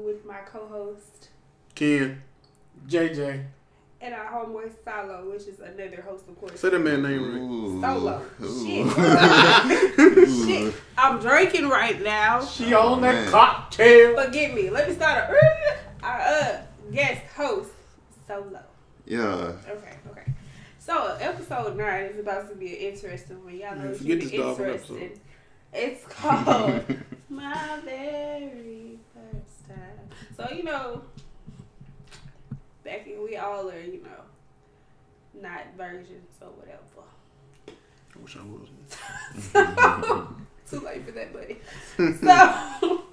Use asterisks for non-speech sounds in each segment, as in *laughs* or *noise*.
Amy with my co host Ken, JJ. and our homeboy Solo, which is another host, of course. say that man name right. Ooh. Solo. Ooh. Shit. *laughs* Shit. I'm drinking right now. She on that cocktail. Forgive me. Let me start a, our uh, guest host, Solo. Yeah. Okay, okay. So episode nine is about to be an interesting one. Y'all know Man, it's gonna be this dog on interesting. It's called *laughs* My Very First Time. So you know, back in we all are you know not virgins or whatever. I wish I was. *laughs* Too late for that, buddy. So,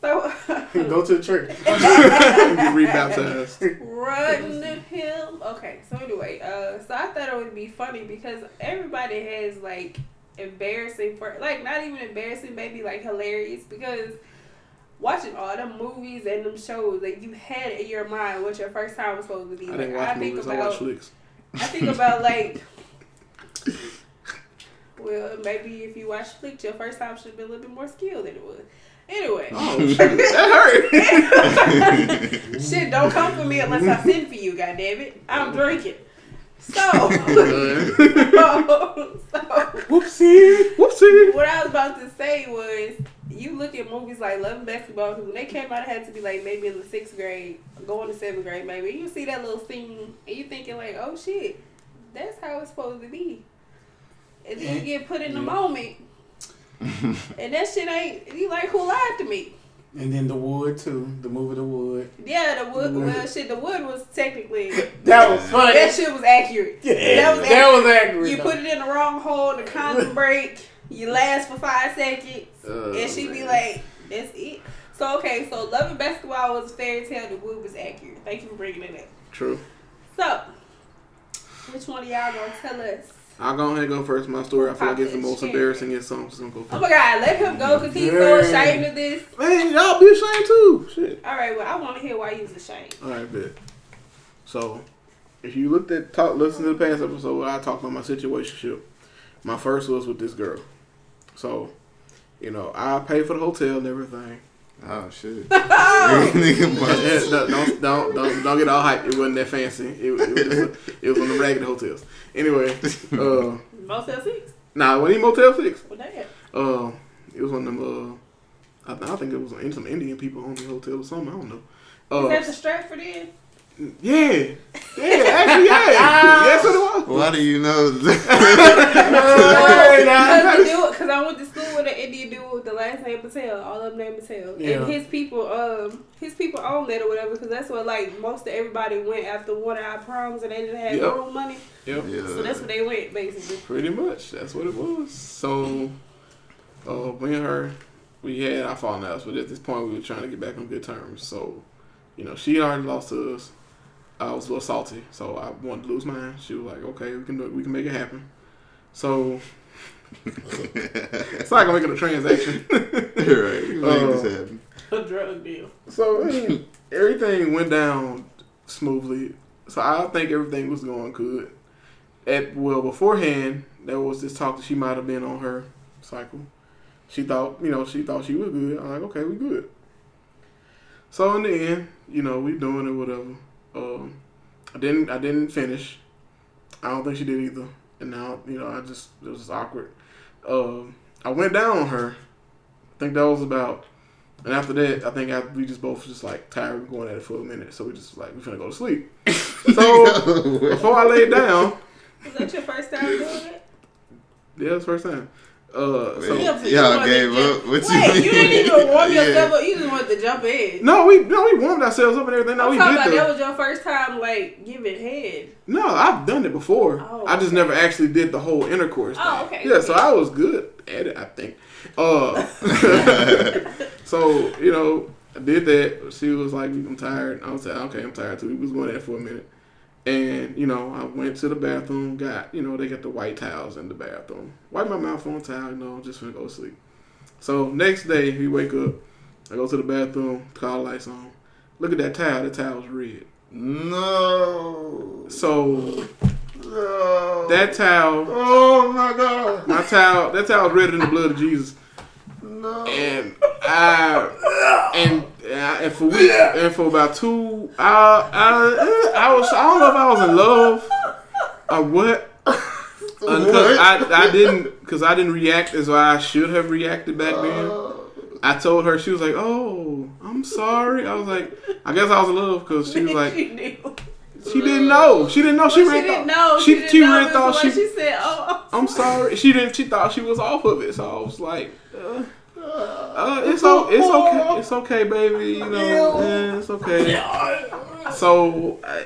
so *laughs* Go to the church. *laughs* Get rebaptized. Run him. Okay, so anyway, uh, so I thought it would be funny because everybody has like embarrassing for like not even embarrassing, maybe like hilarious because watching all them movies and them shows that you had in your mind what your first time was supposed to be. I didn't watch think movies. I about watch flicks. I think about *laughs* like. Well, maybe if you watch flicks, your first time should be a little bit more skilled than it was. Anyway, Oh, *laughs* shit. that hurt. *laughs* Shit, don't come for me unless I send for you, God damn goddammit. I'm oh. drinking. So, so, Whoopsie. Whoopsie. what I was about to say was, you look at movies like Love and Basketball, because when they came out, it had to be like maybe in the sixth grade, going to seventh grade, maybe. You see that little scene, and you thinking like, oh shit, that's how it's supposed to be. And then you get put in the moment, *laughs* and that shit ain't. You like who lied to me? And then the wood too. The movie The Wood. Yeah, the wood. Wood. Well, shit, the wood was technically *laughs* That was funny. that shit was accurate. yeah, that was that was accurate. You put it in the wrong hole, the condom *laughs* break. You last for five seconds, Oh, and she be like, "That's it." So okay, so Love and Basketball was a fairy tale. The wood was accurate. Thank you for bringing it up. True. So, which one of y'all gonna tell us? I'll go ahead and go first. My story, I feel like it's the most embarrassing yet, so I'm just gonna go Oh first. my God, let him go because he's so ashamed of this. Man, y'all be ashamed too. Shit. All right, well, I want to hear why you's ashamed. All right, bet. So, if you looked at talk, listen to the past episode, where I talked about my situationship. My first was with this girl. So, you know, I paid for the hotel and everything. Oh shit. Nigga, Yeah, must- don't, don't don't don't don't get all hyped. It wasn't that fancy. It, it was just, it was one of the ragged hotels. Anyway, *laughs* uh, Motel Six. nah, it wasn't even Motel Six. Well, damn. Uh, it was one of them. Uh, I, I think it was in some Indian people on the hotel or something. I don't know. Is Uh, that the Stratford Inn? Yeah, yeah, actually, *laughs* yeah, that's what it was. Why do you know? *laughs* *laughs* Hey. Because the dude, because I went to school with an Indian dude with the last name Patel, all of them name Patel, Yeah. and his people, um, his people own that or whatever, because that's what like most of everybody went after one of our proms, and they didn't have Yep. room money, Yep. so that's where they went basically. Pretty much. That's what it was. So, uh, me and her, we had our falling outs, but at this point, we were trying to get back on good terms. So, you know, she already lost to us. I was a little salty, so I wanted to lose mine. She was like, "Okay, we can do it. We can make it happen." So, *laughs* it's like I'm making a transaction. *laughs* right. You make Uh, this happen. A drug deal. So, I everything went down smoothly. So I think everything was going good. At well, beforehand, there was this talk that she might have been on her cycle. She thought, you know, she thought she was good. I'm like, okay, we good. So in the end, you know, we doing it, whatever. Um, I didn't, I didn't finish. I don't think she did either. And now, you know, I just it was just awkward. Um, I went down on her. I think that was about and after that, I think after we just both just like tired of going at it for a minute, so we just like we finna go to sleep. *laughs* So before I laid down, Was that your first time doing it? yeah, it's the first time. Uh, so Wait. Yeah, but Y'all you gave to- up? What you Wait, you, mean? didn't even warm *laughs* Yeah. yourself up. You just wanted to jump in. no, we no we warmed ourselves up and everything. No, I'm we talking did about the, that was your first time like giving head. no. I've done it before. Oh, I just okay. never actually did the whole intercourse. Oh, okay. Yeah, so I was good at it. I think. Uh, *laughs* *laughs* so you know, I did that. She was like, "I'm tired." I was like, "Okay, I'm tired too." We was going at it for a minute. And, you know, I went to the bathroom, got, you know, they got the white towels in the bathroom. Wipe my mouth on towel, you know, just gonna go to sleep. So next day, we wake up, I go to the bathroom, call the lights on. Look at that towel, the towel's red. No. So No. That towel, Oh my god. my towel, that towel was redder than the blood of Jesus. No. And I, and, uh, and for weeks, and for about two, I, I, I was, I don't know if I was in love or what. Because I, I didn't, because I didn't react as I should have reacted back then. I told her, she was like, "Oh, I'm sorry." I was like, "I guess I was in love," because she was *laughs* like, she she didn't know, she didn't know, she, Well, really she didn't thought, know. she, didn't she know really thought she, she said. Oh, I'm sorry. She didn't. She thought she was off of it. So I was like, uh, uh, "It's o- it's okay. It's okay, baby. You know, yeah, it's okay." So I,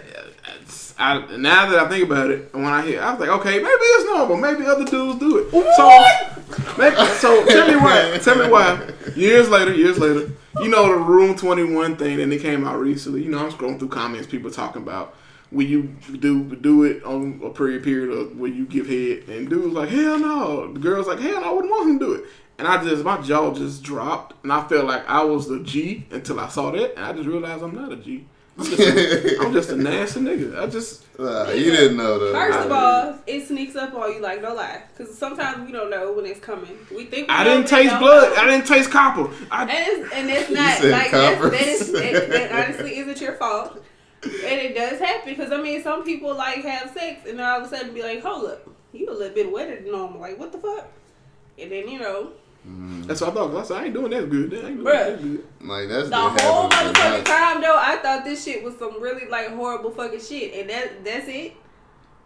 I, now that I think about it, when I hear, I was like, "Okay, maybe it's normal. Maybe other dudes do it." So, maybe, so tell me why. Tell me why. Years later, years later, you know the Room Twenty One thing, and it came out recently. You know, I'm scrolling through comments, people talking about will you do do it on a period period of will you give head and dude was like hell no the girl's like hell no I wouldn't want him to do it and I just my jaw just dropped and I felt like I was the G until I saw that and I just realized I'm not a G I'm just a, *laughs* I'm just a nasty nigga I just Nah, you didn't know though. First of all, it sneaks up on you like no lie, because sometimes we don't know when it's coming. We think we I didn't taste blood know. I didn't taste copper I, And it's, and it's You not said like that's, copper. that is *laughs* that, that honestly isn't your fault, and it does happen because I mean some people like have sex and then all of a sudden be like, hold up, you a little bit wetter than normal, like what the fuck, and then you know Mm-hmm. that's what I thought 'cause I said I ain't doing that good I ain't doing Bruh. that good Like that's the whole motherfucking lot. time though I thought this shit was some really like horrible fucking shit, and that that's it.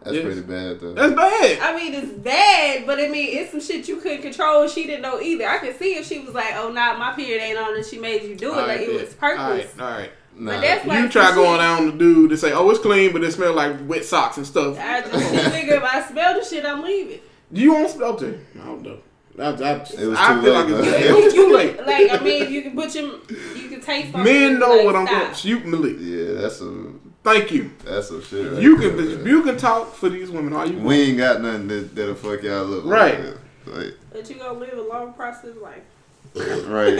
That's Yes. pretty bad though. that's bad I mean, it's bad, but I mean, it's some shit you couldn't control. She didn't know either. I could see if she was like, "Oh, nah, my period ain't on," and she made you do it. like it was purpose. all right all right Nah. But that's like you try going shit. down the dude to say oh it's clean but it smell like wet socks and stuff I just see, nigga, if I smell the shit, I'm leaving. Do you want to smell to? I don't know. I, I, It was I too feel late, like though. it's, it was too *laughs* late. Like, I mean, if you can put your, you can taste. *laughs* Men know like, what I'm stop. going. You, Malik. yeah, that's a. Thank you. that's some shit. Right You there, can man. you can talk for these women all you want. We ain't got nothing that, that'll fuck y'all up. Right. Like, like But you gonna live a long process life. *laughs* right.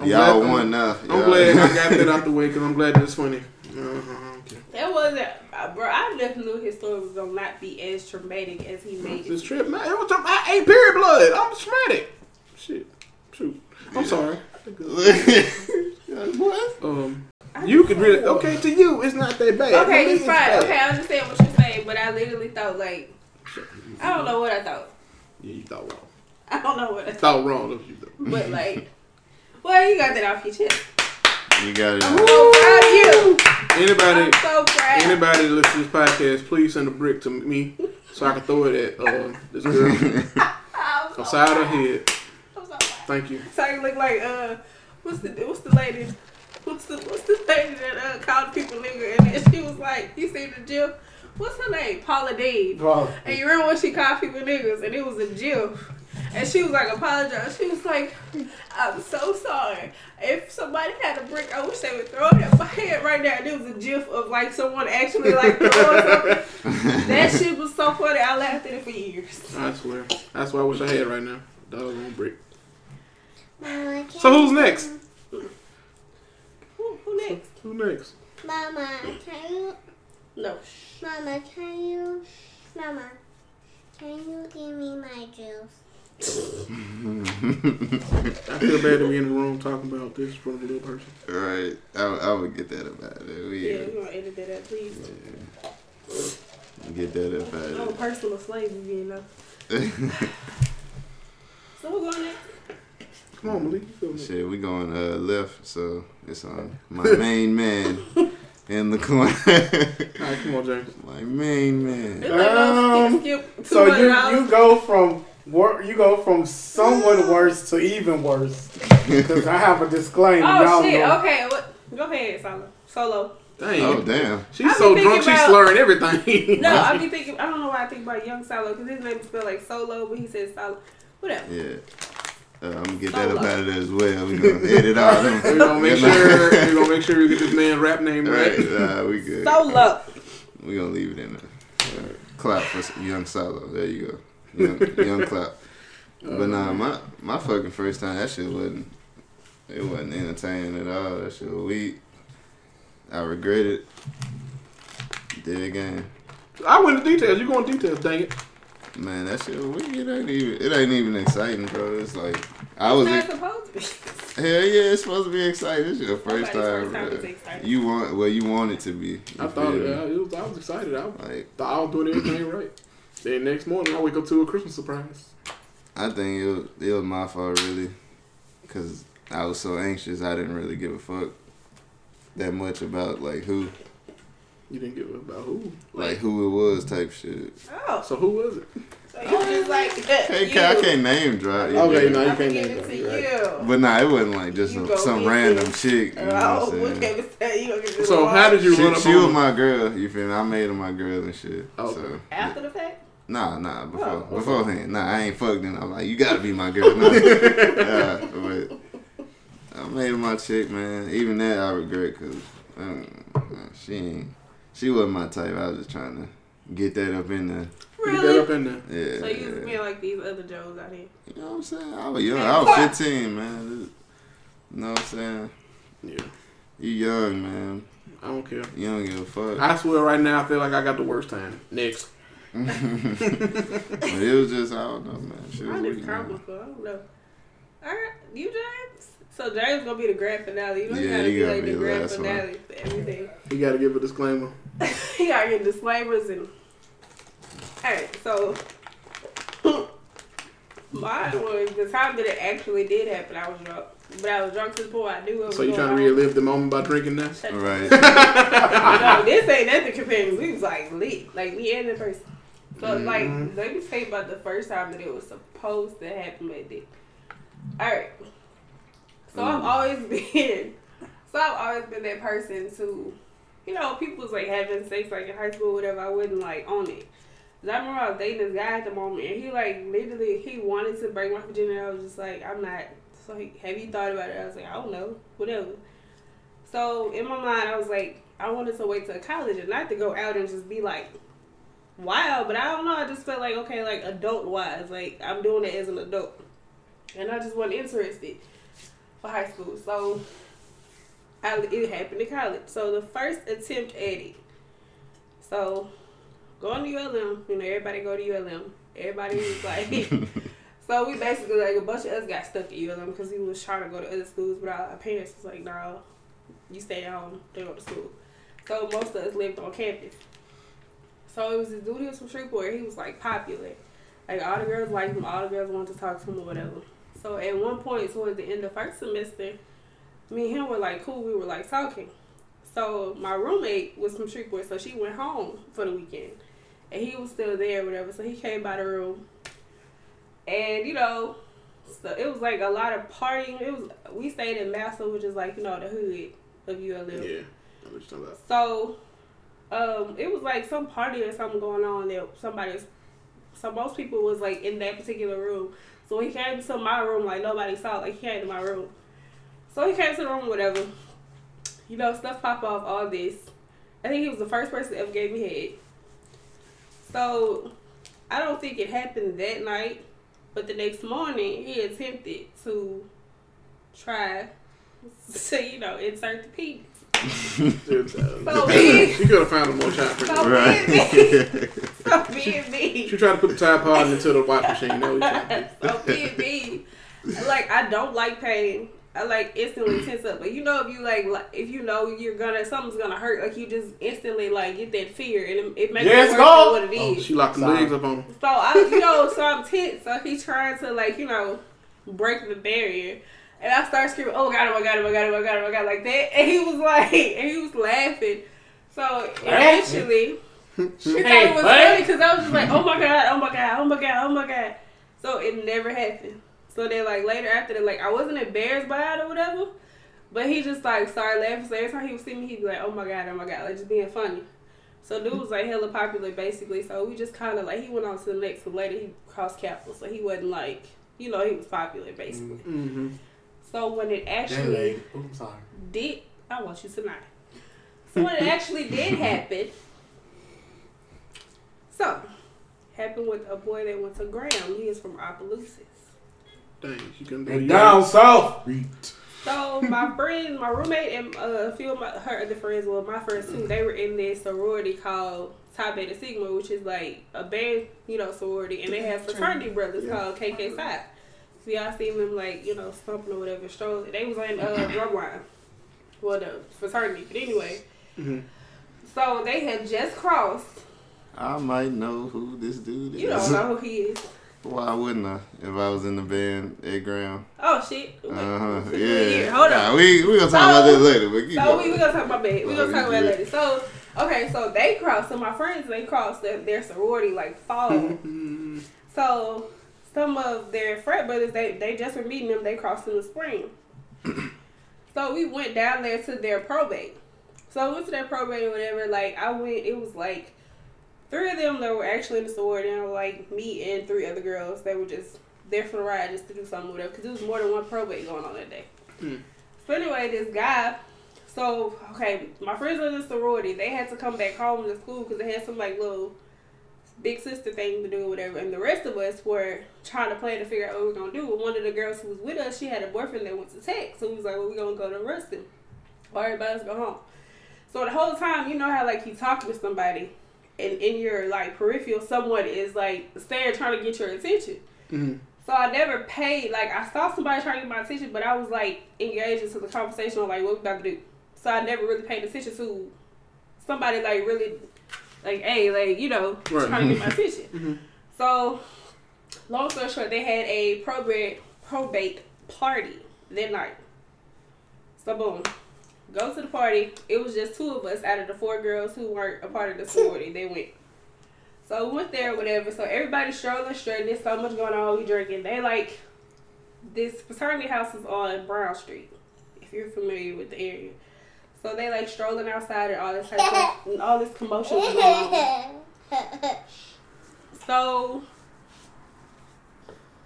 I'm y'all glad- won now. I'm Y'all- glad I got that out the way because I'm glad that it's funny. Uh-huh, okay. That wasn't, uh, bro. I definitely knew his story was gonna not be as traumatic as he made it. This trip, man. It was, I ate period blood. I'm traumatic. Shit. Shoot. I'm sorry. *laughs* what? Um, you could really okay to you. It's not that bad. Okay, To me, it's fine. bad. Okay, I understand what you're saying, but I literally thought like, I don't know what I thought. Yeah, you thought wrong. *laughs* I don't know what I thought, Thought wrong. That's what you thought. but *laughs* like, well, you got that off your chest. You got it. I'm so proud of you. Anybody, I'm so proud. anybody that listens to this podcast, please send a brick to me so I can throw it at uh, this girl *laughs* I'm so upside her head. I'm so proud. Thank you. So you look like uh, what's the what's the lady? What's the what's the lady that uh, called people nigga and then she was like, you seen the gif? What's her name? Paula Deen. Bro, And you remember when she called people niggas and it was a gif. And she was like, apologize. She was like, I'm so sorry. If somebody had a brick, I wish they would throw it at my head right now. And it was a gif of like someone actually like throwing something. *laughs* That shit was so funny. I laughed at it for years. I swear. That's what I wish I had right now. Dog on brick. Mama, So who's next? Who, who next? Who next? Mama, can you? No. Mama, can you? Mama, can you give me my juice? I feel bad to be in the room talking about this from a little person. right. I, I would get that about it. We Yeah, you want to edit that out, please. get that I'm a about personal slave, you know. it. *laughs* So who going next? Come on, Malik. You go next. Shit, we going uh, left, so it's on my main man *laughs* in the corner. All right, come on, James. my main man. Like Um, skip, skip so you you go from wor- you go from somewhat worse to even worse. *laughs* Because I have a disclaimer. Oh y'all shit! know. Okay, what? Go ahead, Solo. Solo. Dang. Oh damn. She's so thinking drunk, she's slurring everything. *laughs* No, I be *laughs* thinking. I don't know why I think about young Solo because his name is spelled like Solo, but he says Solo. Whatever. Yeah. Uh, I'm gonna get that Solo. up out of there as well. We gonna edit all them. We're gonna make sure we're gonna make sure we get this man rap name Right, right. nah, we good. Solo. We're gonna leave it in there. Uh, clap for young Solo. There you go. Young, young *laughs* clap. But nah, my my fucking first time that shit wasn't it wasn't entertaining at all. That shit was weak. I regret it. Did it again. I went into details. You go into details, dang it. Man, that shit, we, it ain't even, it ain't even exciting, bro. It's like I was, It's not supposed to be. *laughs* hell yeah, it's supposed to be exciting. It's your first Nobody's time. first time bro. exciting. You want, well, you want it to be. I thought feel me? yeah, it was, I was excited. I was Like, thought I was doing everything right. Then next morning, I wake up to a Christmas surprise. I think it was, it was my fault really, cause I was so anxious. I didn't really give a fuck that much about like who, You didn't give a about who. like who it was type shit. Oh, So who was it? so you just like Hey, you. I can't name drop. you Okay, no, you can't gonna name give it that. right. But nah, it wasn't like just a, some random this. chick. You know Oh, what I'm oh, saying? can we say? You gonna get this So how did you She, run up she on was my girl. You feel me? I made her my girl and shit. Okay. So after the fact? Nah, nah. Before Oh, okay. beforehand, nah. I ain't fucked. Then I'm like, you gotta be my girl. *laughs* Nah. yeah, but I made her my chick, man. Even that I regret because um, she ain't. She wasn't my type. I was just trying to get that up in there. Get that Really? up in there. Yeah. So you was being like these other Joes out here. You know what I'm saying? I was young. I was 15, man. You know what I'm saying? Yeah. You young, man. I don't care. You don't give a fuck. I swear right now, I feel like I got the worst time. Next. But mm-hmm. *laughs* it was just, I don't know, man. She was Mine is weak, man. comical. I don't know. Alright, you James? So James gonna be the grand finale. You know you Yeah, gotta he be gotta like be the the grand last one. finale everything. You got to give a disclaimer. *laughs* you gotta get disclaimers and Alright, so *clears throat* mine was the time that it actually did happen, I was drunk. But I was drunk to the point I knew it was So you trying to on. relive the moment by drinking that? *laughs* Shut Right. no, this ain't nothing compared to we was like lit, like me and the person. So Mhm. like, let me tell you about the first time that it was supposed to happen. But it did. All right. So I've Mm. always *laughs* been, so I've always been that person to, you know, people was like having sex like in high school, whatever. I wasn't like on it. 'Cause I remember I was dating this guy at the moment, and he like literally he wanted to break my virginity. I was just like, I'm not. So he, have you thought about it? I was like, I don't know, whatever. So in my mind, I was like, I wanted to wait till college and not to go out and just be like wild, but I don't know. I just felt like okay, like adult wise, like I'm doing it as an adult, and I just wasn't interested for high school. So I, it happened in college. So the first attempt at it. So going to ULM, you know, everybody go to ULM. Everybody was *laughs* like. *laughs* So we basically like a bunch of us got stuck at ULM because we was trying to go to other schools, but our, our parents was like, "No, you stay at home, they go to school." So most of us lived on campus. So it was this dude he was from Shreveport. He was like popular, like all the girls liked him. All the girls wanted to talk to him or whatever. So at one point towards the end of first semester, me and him were like cool. We were like talking. So my roommate was from Shreveport, so she went home for the weekend, and he was still there, whatever. So he came by the room. And you know, so it was like a lot of partying. It was we stayed in Massa, which is like you know the hood of ULM. Yeah. I know what you're talking about. So, um, it was like some party or something going on that Somebody's, so most people was like in that particular room. So he came to my room, like nobody saw. Like he came to my room. So he came to the room, whatever. You know, stuff pop off. All this. I think he was the first person that ever gave me head. So, I don't think it happened that night, but the next morning he attempted to try *laughs* to, you know, insert the penis. Dude, So me, you could have found a more time for so that. me and me, right. so me and me, She tried to put the Tide Pod into the wash machine. That was so me and me, like I don't like pain. I like instantly tense up, but you know if you like, like if you know you're gonna something's gonna hurt, like you just instantly like get that fear, and it, it makes Yes, it worse go. than what it oh, is. Oh, she locked the Sorry. legs up on him. So I, you know, so I'm tense. So he's trying to like, you know, break the barrier, and I start screaming, "Oh my god! Oh my god! Oh my god! Oh my god! Oh my god!" Like that, and he was like, *laughs* and he was laughing. So eventually, she thought it was funny because I was just like, "Oh my god! Oh my god! Oh my god! Oh my god!" So it never happened. So then, like later after that, like I wasn't embarrassed by it or whatever, but he just like started laughing. So every time he would see me, he'd be like, "Oh my god! Oh my god!" Like just being funny. So dude was like hella popular basically. So we just kind of like he went on to the next. So later he crossed capital. So he wasn't like you know he was popular basically. Mm-hmm. So when it actually. Ooh, I'm sorry. did, I want you to know. So when it *laughs* actually did happen, so happened with a boy that went to Graham. He is from Opelousas. Dang, she couldn't do And it. down south. So my *laughs* friend, my roommate, and uh, a few of my her other friends, well, my friends too, they were in this sorority called Psi Beta Sigma, which is like a band, you know, sorority, and they have fraternity brothers called KK Psi. So y'all seen them like you know stomping or whatever, strolling. They was in uh, *clears throat* drumline, well the fraternity, but anyway. Mhm. So they had just crossed. I might know who this dude is. You don't know who he is. *laughs* Why wouldn't I? If I was in the band at Graham. Oh shit! Uh huh. Yeah. Hold Nah, on. we we gonna talk about this later. But keep So going. we we gonna talk about bed. We gonna Oh, talk about later. So okay, so they crossed. So my friends they crossed their, their sorority like fall. *laughs* So some of their frat brothers they they just were meeting them. They crossed in the spring. *clears throat* so we went down there to their probate. So I went to their probate or whatever. Like I went. It was like three of them that were actually in the sorority, and like me and three other girls. They were just there for the ride, just to do something with because it was more than one probate going on that day. Hmm. So anyway, this guy. So okay, my friends were in the sorority, they had to come back home to school because they had some like little big sister thing to do or whatever, and the rest of us were trying to plan to figure out what we are gonna do. And one of the girls who was with us, she had a boyfriend that went to tech, so we was like, well, we gonna go to Ruston, or everybody else go home. So the whole time, you know how like you talking to somebody, and in your like peripheral, someone is like staring, trying to get your attention. Mhm. So I never paid. Like I saw somebody trying to get my attention, but I was like engaged into the conversation on like what we about to do. So I never really paid attention to somebody like really like hey like you know Right. trying to get my *laughs* attention. Mhm. So long story short, they had a probate probate party that night. So boom, go to the party. It was just two of us out of the four girls who weren't a part of the sorority. They went. So we went there, whatever. So everybody strolling straight. There's so much going on. We drinking. They like this fraternity house is on Brown Street. If you're familiar with the area, so they like strolling outside and all this type of *laughs* and all this commotion was going on. *laughs* So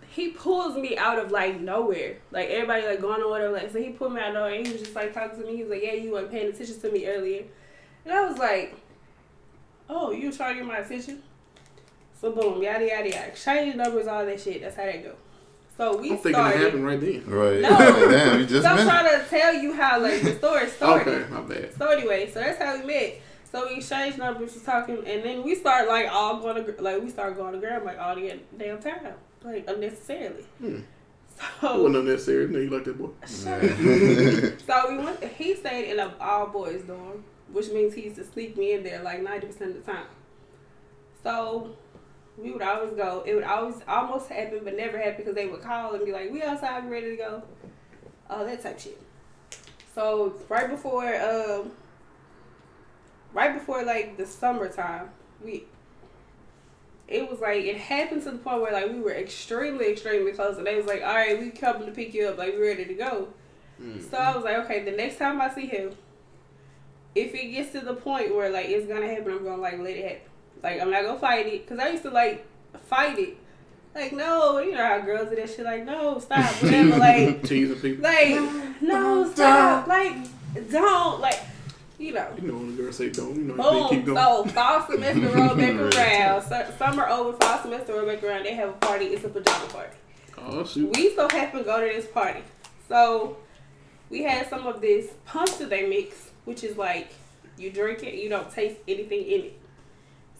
he pulls me out of like nowhere. Like everybody like going on whatever. Like so he pulled me out of nowhere. And he was just like talking to me. He was like, "Yeah, you weren't paying attention to me earlier," and I was like, "Oh, you trying to get my attention." So boom, yada yada yada. Exchange numbers, all that shit. That's how that go. So we I'm thinking it happened right then. Right. No. *laughs* Damn, you just So I'm trying to tell you how like the story *laughs* started. Okay, my bad. So anyway, so that's how we met. So we exchanged numbers, was talking, and then we start like all going to like we start going to Graham like all the damn time, like unnecessarily. Hmm. I So wasn't unnecessary. No, you like that boy. shut up. *laughs* so we went. He stayed in an all boys dorm, which means he used to sneak me in there like ninety percent of the time. So we would always go. It would always almost happen, but never happen because they would call and be like, "We outside, ready to go," all that type shit. So right before, um, right before like the summertime, we. It was like it happened to the point where like we were extremely, extremely close, and they was like, "All right, we coming to pick you up, like we ready to go." Mm. So I was like, okay, the next time I see him, if it gets to the point where like it's gonna happen, I'm gonna like let it happen. Like I'm not gonna fight it, cause I used to like fight it. Like no, you know how girls do that shit. Like no, stop, *laughs* whatever. like Teasing people. like no, stop. Like don't like you know. You know when the girl say don't, you know they oh, keep going. So fall semester roll back *laughs* around. So, Summer over, fall semester roll back around. They have a party. It's a pajama party. Oh shoot. We so happened to go to this party. So we had some of this punch that they mix, which is like you drink it, you don't taste anything in it.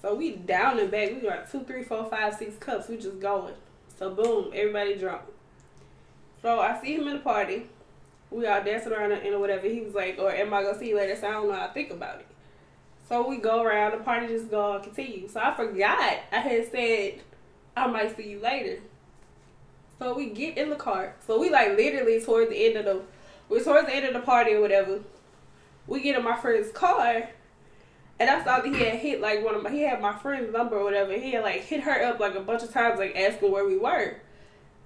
So we down and back. We got two, three, four, five, six cups. We just going. So boom, everybody drunk. So I see him in the party. We all dancing around and whatever. He was like, or am I gonna see you later? So I don't know to think about it. So we go around, the party just go on continue. So I forgot I had said I might see you later. So we get in the car. So we like literally towards the end of the we're towards the end of the party or whatever. We get in my friend's car and I saw that he had hit like one of my he had my friend's number or whatever. He had like hit her up like a bunch of times like asking where we were.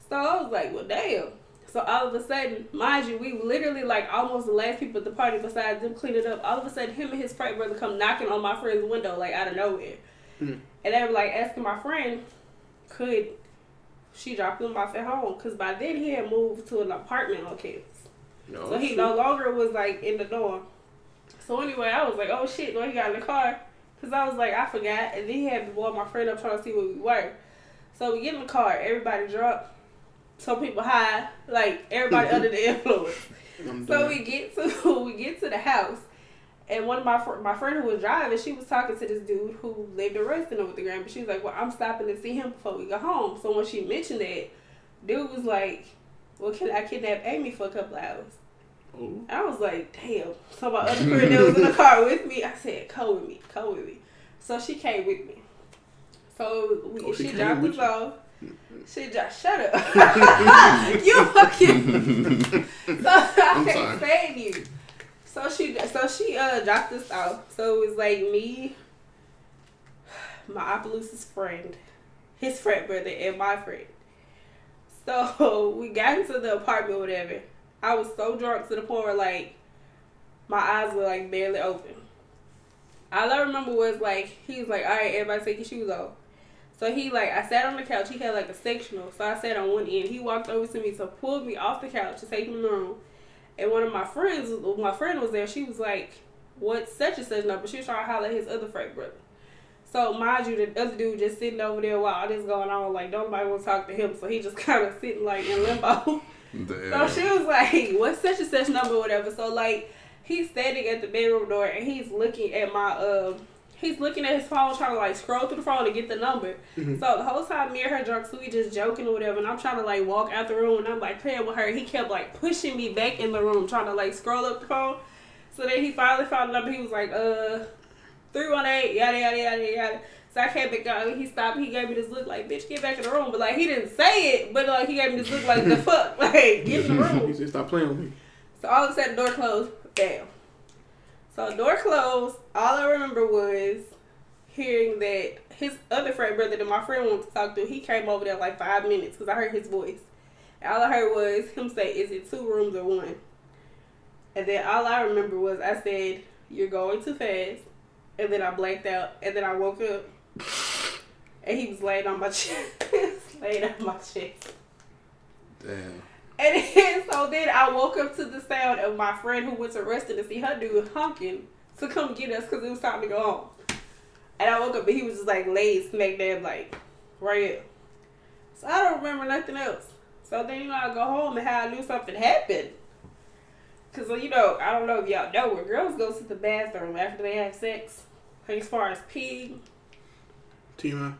So I was like, Well damn. So all of a sudden, mind you, we literally like almost the last people at the party besides them cleaning up. All of a sudden, him and his frat brother come knocking on my friend's window like out of nowhere, Hmm. and they were like asking my friend, could she drop him off at home? Because by then he had moved to an apartment on campus, No, so he shoot. no longer was like in the dorm. So anyway, I was like, oh shit, when he got in the car, because I was like, I forgot, and then he had to blow my friend up trying to see where we were. So we get in the car, everybody drunk, some people high, like everybody under the *laughs* influence. I'm So done. we get to *laughs* we get to the house, and one of my fr- my friend who was driving, she was talking to this dude who lived in Ruston with the grandma. She was like, "Well, I'm stopping to see him before we go home." So when she mentioned that, dude was like, "Well, can I kidnap Amy for a couple hours?" Oh. I was like, "Damn!" So my other *laughs* friend that was in the car with me, I said, "Come with me, come with me." So she came with me. So we, Oh, she she, dropped us off. She just shut up. *laughs* *laughs* you fucking. so I I'm can't stand you. So she so she uh dropped us off. So it was like me, my Opelousas friend, his frat brother, and my friend. So we got into the apartment, whatever. I was so drunk to the point where like my eyes were like barely open. All I remember was like he was like, "All right, everybody take your shoes off." So he like I sat on the couch. He had like a sectional, so I sat on one end. He walked over to me to pull me off the couch to take me in the room. And one of my friends, my friend was there. She was like, "What's such and such number?" She was trying to holler at his other frat brother. So mind you, the other dude just sitting over there while all this going on. Like nobody want to talk to him, so he just *laughs* kind of sitting like in limbo. Damn. So she was like, "What's such and such number, whatever." So like, he's standing at the bedroom door and he's looking at my um, he's looking at his phone, trying to like scroll through the phone to get the number. Mhm. So the whole time, me and her drunk, so we just joking or whatever, and I'm trying to like walk out the room and I'm like playing with her. He kept like pushing me back in the room, trying to like scroll up the phone. So then he finally found the number. He was like, "Uh, three one eight, yada yada yada yada." So I came back out he stopped. He gave me this look like, bitch, get back in the room. But like, he didn't say it, but like, he gave me this look like, the *laughs* fuck? *laughs* Like, get in the room. He said, "Stop playing with me." So all of a sudden, door closed. Bam. So door closed. All I remember was hearing that his other friend brother that my friend wanted to talk to, he came over there like five minutes because I heard his voice. And all I heard was him say, "Is it two rooms or one?" And then all I remember was I said, "You're going too fast," and then I blacked out, and then I woke up, and he was laying on my *laughs* chest, laying on my chest. Damn. And then, so then I woke up to the sound of my friend who went to Ruston to see her dude honking to come get us because it was time to go home. And I woke up and he was just like laid smack dab like right here. So I don't remember nothing else. So then you know I go home and how I knew something happened. Cause uh, you know I don't know if y'all know where girls go to the bathroom after they have sex. Like as far as peeing, Team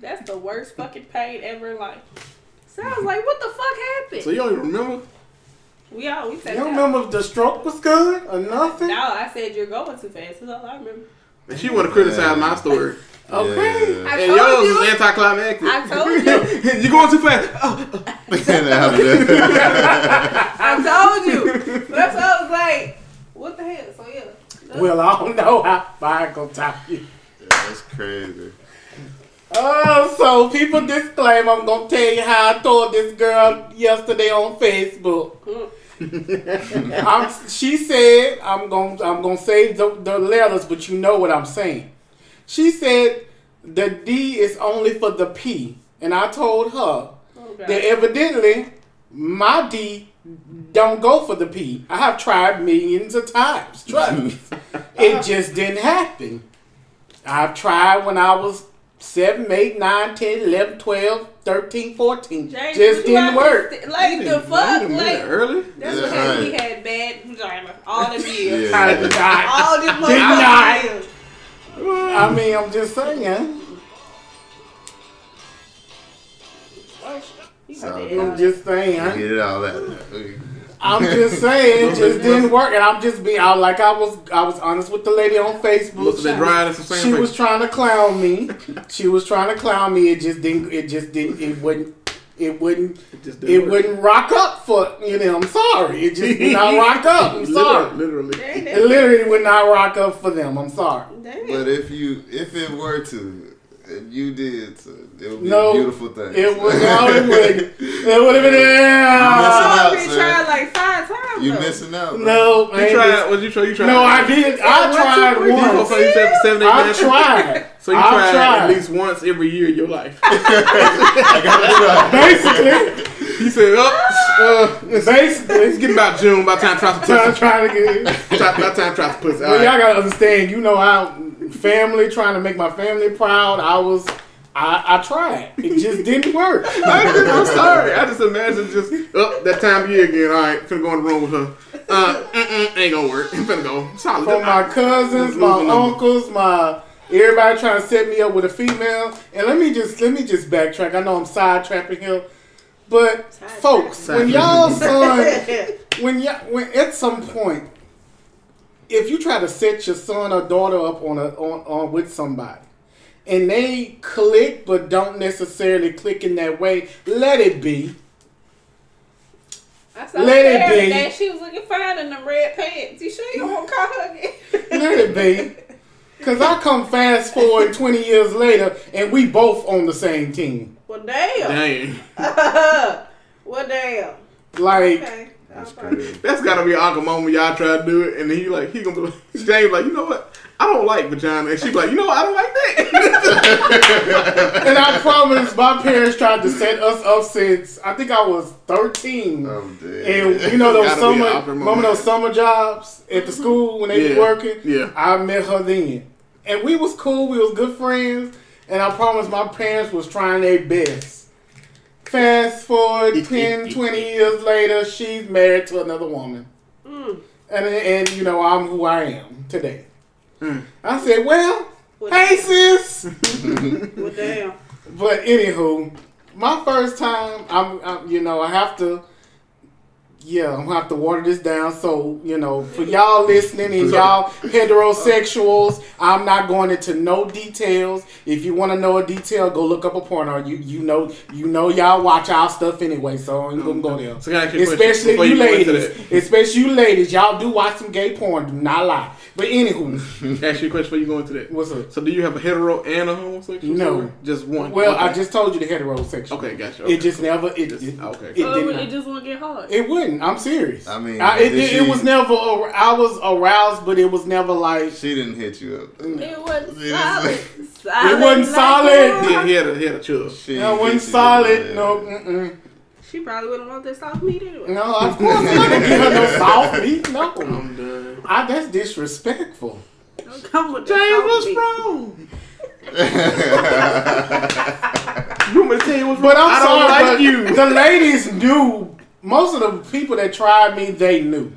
that's the worst fucking pain ever in life. So I was like, what the fuck happened? So you don't even remember? we all we said. You don't remember if the stroke was good or nothing? No, I said you're going too fast. That's all I remember. And she want to criticize my story. Okay. Yeah. And yours you. is anticlimactic. I told you. *laughs* You're going too fast. *laughs* Oh, *laughs* I told you. That's why I was like, what the hell? So yeah. *laughs* Well, I don't know how far I gonna top you. That's crazy. Oh, so people disclaim I'm gonna tell you how I told this girl yesterday on Facebook. *laughs* I'm, she said I'm gonna I'm gonna say the, the letters, but you know what I'm saying. She said the D is only for the P, and I told her oh, that evidently my D don't go for the P. I have tried millions of times. Trust me. *laughs* it just didn't happen. I've tried when I was 7, 8, 9, 10, 11, 12, 13, 14. James, just didn't out work. here st- Like the fuck, like early. that's Yeah, what happened. We right. had bad vagina all them years. I Yeah. did not. All them Did not. motherfucking years. I mean, I'm just saying. You So- I'm just saying. Get it all out. I'm just saying, it just *laughs* didn't work, and I'm just being out like I was. I was honest with the lady on Facebook. Look at that She was- She was trying to clown me. *laughs* She was trying to clown me. It just didn't. It just didn't. It wouldn't. It wouldn't. It It wouldn't rock up for you know. I'm sorry. It just did not *laughs* rock up. I'm sorry. Literally. Dang, It literally would not rock up for them. I'm sorry. Damn. But if you, if it were to, and you did, so it would be No, a beautiful thing. It would. No, it wouldn't. It would have been. I Yeah. out, already sir. tried like five times. You though. missing out. bro. No, I You ain't tried? What you try? You tried? No, I did. I One, tried two, three, You four, go once. for you said seven, eight I minutes. tried. *laughs* So you I tried, tried. at least once every year in your life. *laughs* I gotta try. Basically, he said, "Oh, uh, it's, basically, it's getting about June. By time to try some trying, pussy. trying to get. Try- About *laughs* time to try some pussy." All But y'all right. gotta understand. You know, how family trying to make my family proud. I was, I I, I tried. It just didn't work. I *laughs* just, I'm sorry. I just imagine just up that time of year again. All right, finna go in the room with her. Uh, ain't gonna work. I'm *laughs* finna go. Solid. For my cousins, my Losing number. uncles, my everybody trying to set me up with a female. And let me just let me just backtrack. I know I'm sidetracking here, but folks, when y'all *laughs* son, when y'all when at some point, if you try to set your son or daughter up on a on, on with somebody. And they click, but don't necessarily click in that way. Let it be. I saw Let it be. today. She was looking fine in them red pants. You sure you don't want to call her again? Let it be. Cause I come fast forward twenty years later, and we both on the same team. well, damn. Dang. *laughs* well, damn. Like Okay. That's Okay. That's gotta be an awkward moment y'all try to do it, and then he like he gonna be like James like you know what I don't like vagina, and she'd be like you know what I don't like that. *laughs* And I promise, my parents tried to set us up since I think I was thirteen. I'm. And you know those Gotta be an summer, remember moment. those summer jobs at the school when they Yeah. be working? Yeah. I met her then, and we was cool. We was good friends, and I promise my parents was trying their best. Fast forward *laughs* 10, 20 years later, she's married to another woman, Mm. and and you know I'm who I am today. Mm. I said, well, Well, hey sis. *laughs* well, damn. But anywho, my first time, I'm, I'm, you know, I have to, yeah, I'm gonna have to water this down. So, you know, for y'all listening and y'all heterosexuals, I'm not going into no details. If you want to know a detail, go look up a porno. You, you know, you know, y'all watch our stuff anyway, so I'm gonna go there. So can I ask you a Especially you ladies, especially you ladies, y'all do watch some gay porn. Do not lie. But anywho. *laughs* Ask you a question before you go into that. what's up? So do you have a hetero and a homosexual? No. story? just one. Well, okay. I just told you the heterosexual. okay, gotcha. It just never. It, Just- it, okay. It, Oh, did it not. just won't get hard. It wouldn't. I'm serious. I mean, I, it, did it, it was never. I was aroused, but it was never like. She didn't hit you up. It wasn't solid. solid It wasn't solid. that. Yeah, he had a he had a chub. She It wasn't solid. No, mm-mm. She probably wouldn't want that soft meat anyway. no. Of course, I'm not gonna give her no soft meat. No, I'm done. I, that's disrespectful. Don't come with James, that what's meat. wrong? *laughs* You want me to tell you what's wrong? But I'm I don't sorry, like but you. the ladies knew. Most of the people that tried me, they knew.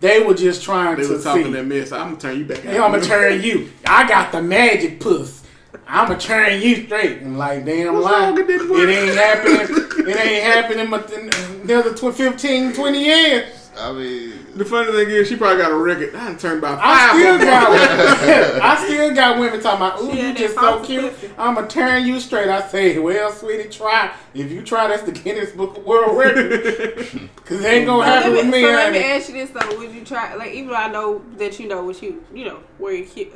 They were just trying to. They to was talking see. that mess. I'm gonna turn you back. Hey, I'm gonna turn you. I got the magic puss. I'm gonna turn you straight. And like, damn, What's lie. wrong with this It ain't happening. it ain't happening but in another tw- 15, 20 years. I mean, The funny thing is, she probably got a record. I done turned about I five. still got *laughs* I still got women talking about, ooh, She you just so cute. I'm gonna turn you straight. I say, well, sweetie, try. If you try, that's the Guinness Book of World Record. *laughs* Cause it ain't gonna So happen let with me, me. so let me honey. ask you this though: Would you try? Like, even though I know that you know what you, you know, where your ki-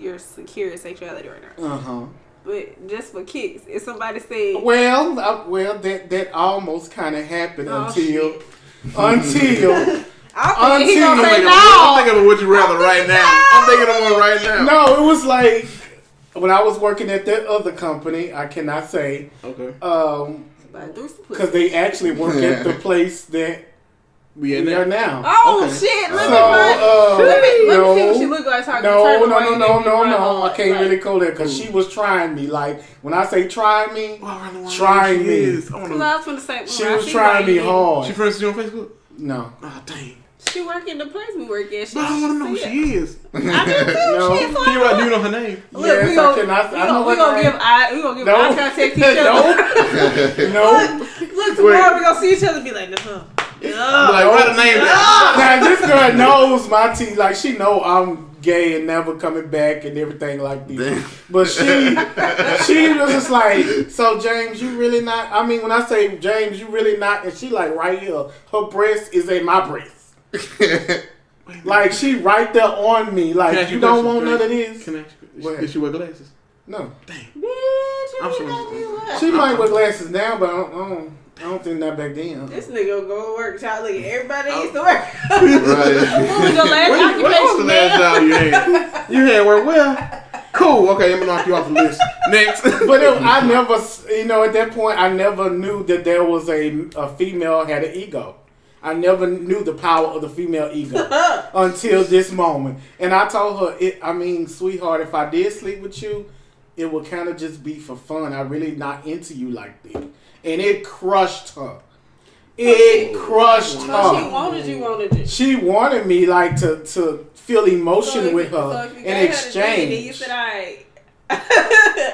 your secure sexuality right now, Uh huh. but just for kicks, if somebody said, Well, uh, well, that that almost kind of happened Oh, until until. *laughs* "I think he Until- gonna I'm say thinking, no," I'm thinking of would you rather right now. I'm thinking of one right now. No, it was like when I was working at that other company. I cannot say Okay. um But threw some pussy. because they actually work at the *laughs* place that We in we are there. now. Oh Okay. shit! Let So me find- uh, let me let no, me see what she look like. So I can no, turn no, the no, no, no, no. I can't Like, really go there because she was trying me. Like when I say try me, Oh, I really Trying me. she is. I wanna I was gonna say, she was trying me like, She friends with you on Facebook? No, Oh, dang. She work in the place we work at. She, But I want to know who it. she is. *laughs* I do too. *laughs* No. Shit, so Can you, I do you know her name? *laughs* Look, Yes, we gonna, cannot- we I know gonna, we her gonna name. give eye, we gonna give no, eye contact to each other. no, no. Look, tomorrow we gonna see each other and be like, no. Like, what write a name down. Now this girl knows my teeth. Like she know I'm gay and never coming back and everything like this. Damn. But she she was just like, so James, you really not? I mean, when I say James, you really not? And she like right here, her breast is in my breast. *laughs* Like she right there on me. Like you don't want none of this. Can I ask you? Did she wear glasses? No, Bitch, you I'm really sorry. got me what? she might wear glasses now, but I don't. I don't, I don't think that back then. This nigga go to work, child. Look everybody that Oh. used to work. Right. *laughs* *laughs* What was your last When, when was the occupation, last man? job you had? You had work well. Cool. Okay, I'm gonna knock you off the list. Next. *laughs* But it, I never, you know, at that point, I never knew that there was a, a female had an ego. I never knew the power of the female ego until this moment. And I told her, it, I mean, sweetheart, if I did sleep with you, it would kind of just be for fun. I really not into you like that, and it crushed her. It crushed So she her. wanted you, wanted you. She wanted me like to to feel emotion if- with so her if you in gave her the thing and you said, "Alright."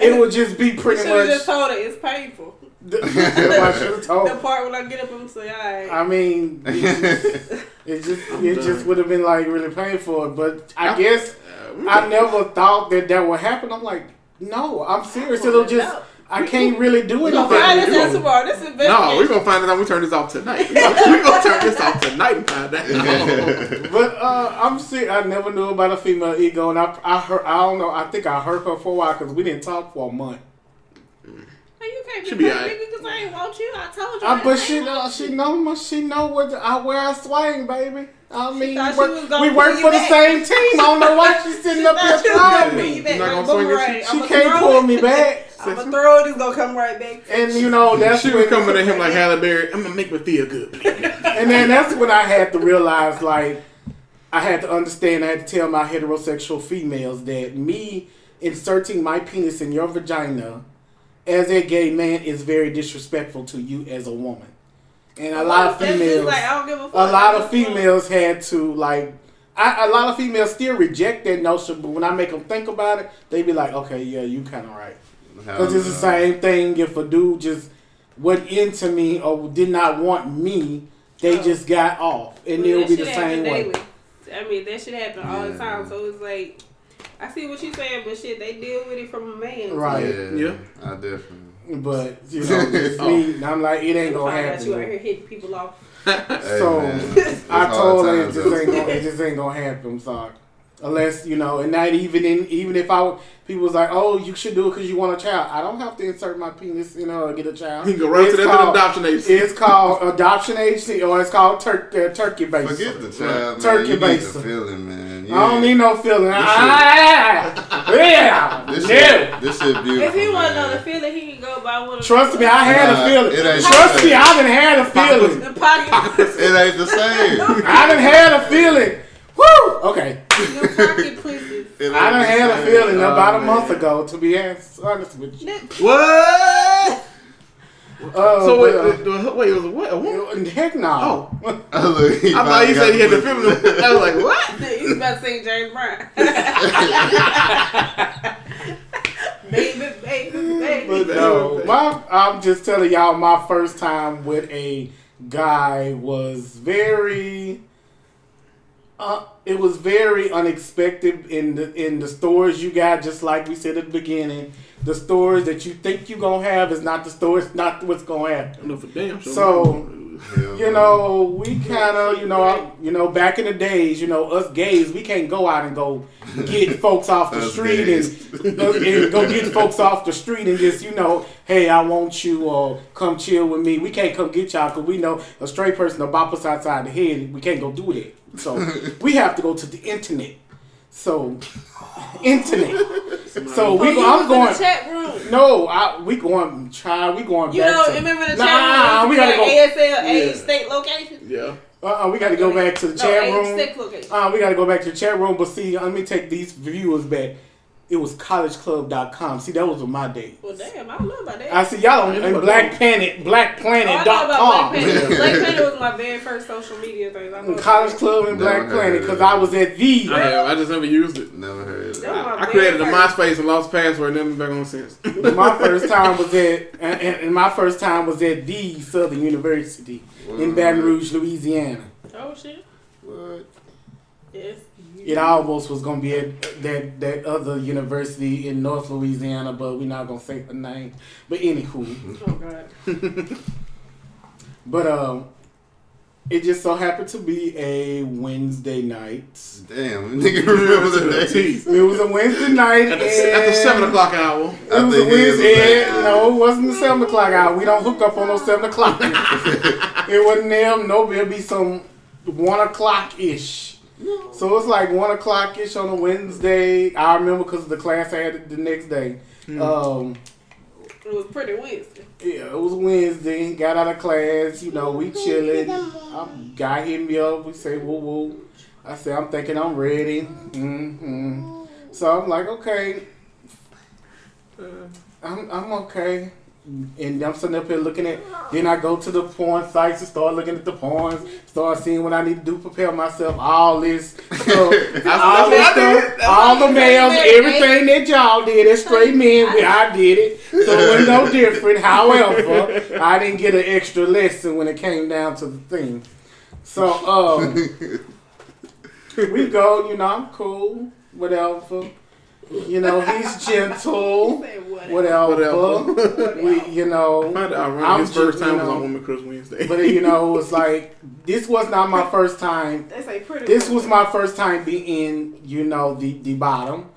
It would just be You pretty should have much. just told her it's painful. *laughs* I told. The part when I get up and say, "Alright." I mean, it just, *laughs* it just, it just would have been like really painful. But I guess I never thought that that would happen. I'm like, no, I'm serious. It'll just, I can't really do We anything. gonna find this you out gonna- tomorrow. This is No, we're gonna find it out. when We turn this off tonight. We're gonna turn this off tonight and find out. But uh, I'm sick. I never knew about a female ego, and I, I heard, I don't know. I think I heard her for a while because we didn't talk for a month. Hey, you can't be Should be perfect alright. because I ain't want you. I told you. Uh, I but she, want know, you. she know, my- she know what I, where I swing, baby. I mean, thought we she work, was we work you for the back. same team. I don't know why she's *laughs* sitting up here Thought trying me. you back You're not like gonna swing your She I'ma can't throw pull me back. I'ma throw it. It's gonna come right back. And you know that's She was when, coming at him like Halle Berry. I'm gonna make me feel good. *laughs* and then that's when I had to realize, like, I had to understand. I had to tell my heterosexual females that me inserting my penis in your vagina as a gay man is very disrespectful to you as a woman. And a lot of females, Like, I don't give a, fuck. a lot of I just females had to like. I, a lot of females still reject that notion, but when I make them think about it, they be like, "Okay, yeah, you kind of right." Because it's the same thing if a dude just wasn't into me or did not want me, they Oh. just got off, and Well, it'll be the same happen way. daily. I mean, that shit happen all the time. So it's like, I see what you're saying, but shit, they deal with it from a man. Right. Yeah, Yeah. I definitely. But you *laughs* know, just me, I'm like, it ain't gonna Find out you out happen. here hitting people off. *laughs* Hey, So, man, I told her it just ain't gonna, it just ain't gonna happen. Sorry. Unless you know, and not even in even if I people was like, oh, you should do it because you want a child. I don't have to insert my penis, you know, or get a child. He can go right It's to that called- adoption agency. It's called adoption agency, or it's called tur- uh, turkey base. Forget the child, man. Turkey you need baster. the feeling, man. You I don't need- need no feeling. This Ah, *laughs* yeah, This no. shit, this shit beautiful. If he want to know the feeling, he can go buy one of Trust me, I had Nah, a feeling. it ain't Trust me, same. I done had a feeling. the pocket, It ain't the same. I done had a feeling. Woo! Okay. The pocket pussies. *laughs* I ain't done the had a feeling Oh, about a man. month ago, to be honest, honest with you. What? Uh, *laughs* So wait, but, the- the- wait, it was a what? A woman? uh, heck no. Oh, Look, he I thought he finally said he had the feeling. I was like, what? He's about to sing James Brown. *laughs* baby, baby, baby. But no, my, I'm just telling y'all, my first time with a guy was very. Uh, it was very unexpected in the in the stores you got. Just like we said at the beginning, the stores that you think you are gonna have is not the stores, not what's gonna happen. I know for damn sure. So, You know, we kind of, you know, you know, back in the days, you know, us gays, we can't go out and go get *laughs* folks off the street and, and go get folks off the street and just, you know, hey, I want you or come chill with me. We can't come get y'all because we know a straight person will bop us outside the head. We can't go do that. So we have to go to the internet. So, *laughs* internet. So we, Oh, I'm going. the chat room. No, I, we going try. We going You back know, to. remember the Nah, chat room? we gotta go- ASL, age, Yeah. state, location. yeah. Uh, we got to go back to the no, chat age, room. state, location. Uh, we got to go back to the chat room. But see, let me take these viewers back. It was collegeclub.com. See, that was on my day. Well, damn, I don't know about that. I see y'all on Yeah, and Black no. Planet, Oh, I know Black BlackPlanet.com. Panther. *laughs* Black Panther was my very first social media thing. I know College Club and Never Black heard Planet of because. I was at the. I have. I just never used it. Never heard of it. was I created a first. MySpace and lost password, never been back on since. my *laughs* first time was at, and, and and my first time was at the Southern University in Baton Rouge, Louisiana. Oh, shit. What? Yes. It almost was gonna be at that that other university in North Louisiana, but we're not gonna say the name. But anywho, Oh, God. *laughs* but um, it just so happened to be a Wednesday night. Damn, *laughs* nigga remember the day. It was a Wednesday night At the, at the seven o'clock hour. It I was a think it is Wednesday. a- No, it wasn't the seven o'clock hour. We don't hook up on no seven o'clock. *laughs* it wasn't them. No, it'll be some one o'clock ish. So it's like one o'clock ish on a Wednesday. I remember because of the class I had it the next day. Um, It was pretty Wednesday. yeah, it was Wednesday. Got out of class. You know, we chilling. Um, guy hit me up. We say woo woo. I say I'm thinking I'm ready. hmm So I'm like, okay. I'm I'm okay. And I'm sitting up here looking at. Then I go to the porn sites and start looking at the porns. Start seeing what I need to do, prepare myself. All this, so, *laughs* all, this what I did. stuff, all the males, everything that y'all did, as straight men, I did it. So it was no different. *laughs* However, I didn't get an extra lesson when it came down to the thing. So um, *laughs* we go. You know, I'm cool. Whatever. You know, he's *laughs* gentle. Say what? Whatever. Whatever. we, you know. Find I'm ironic. His first time you was on Women Crush Wednesday. But you know, it was *laughs* like this was not my first time. They say pretty. This was my first time being, you know, the the bottom,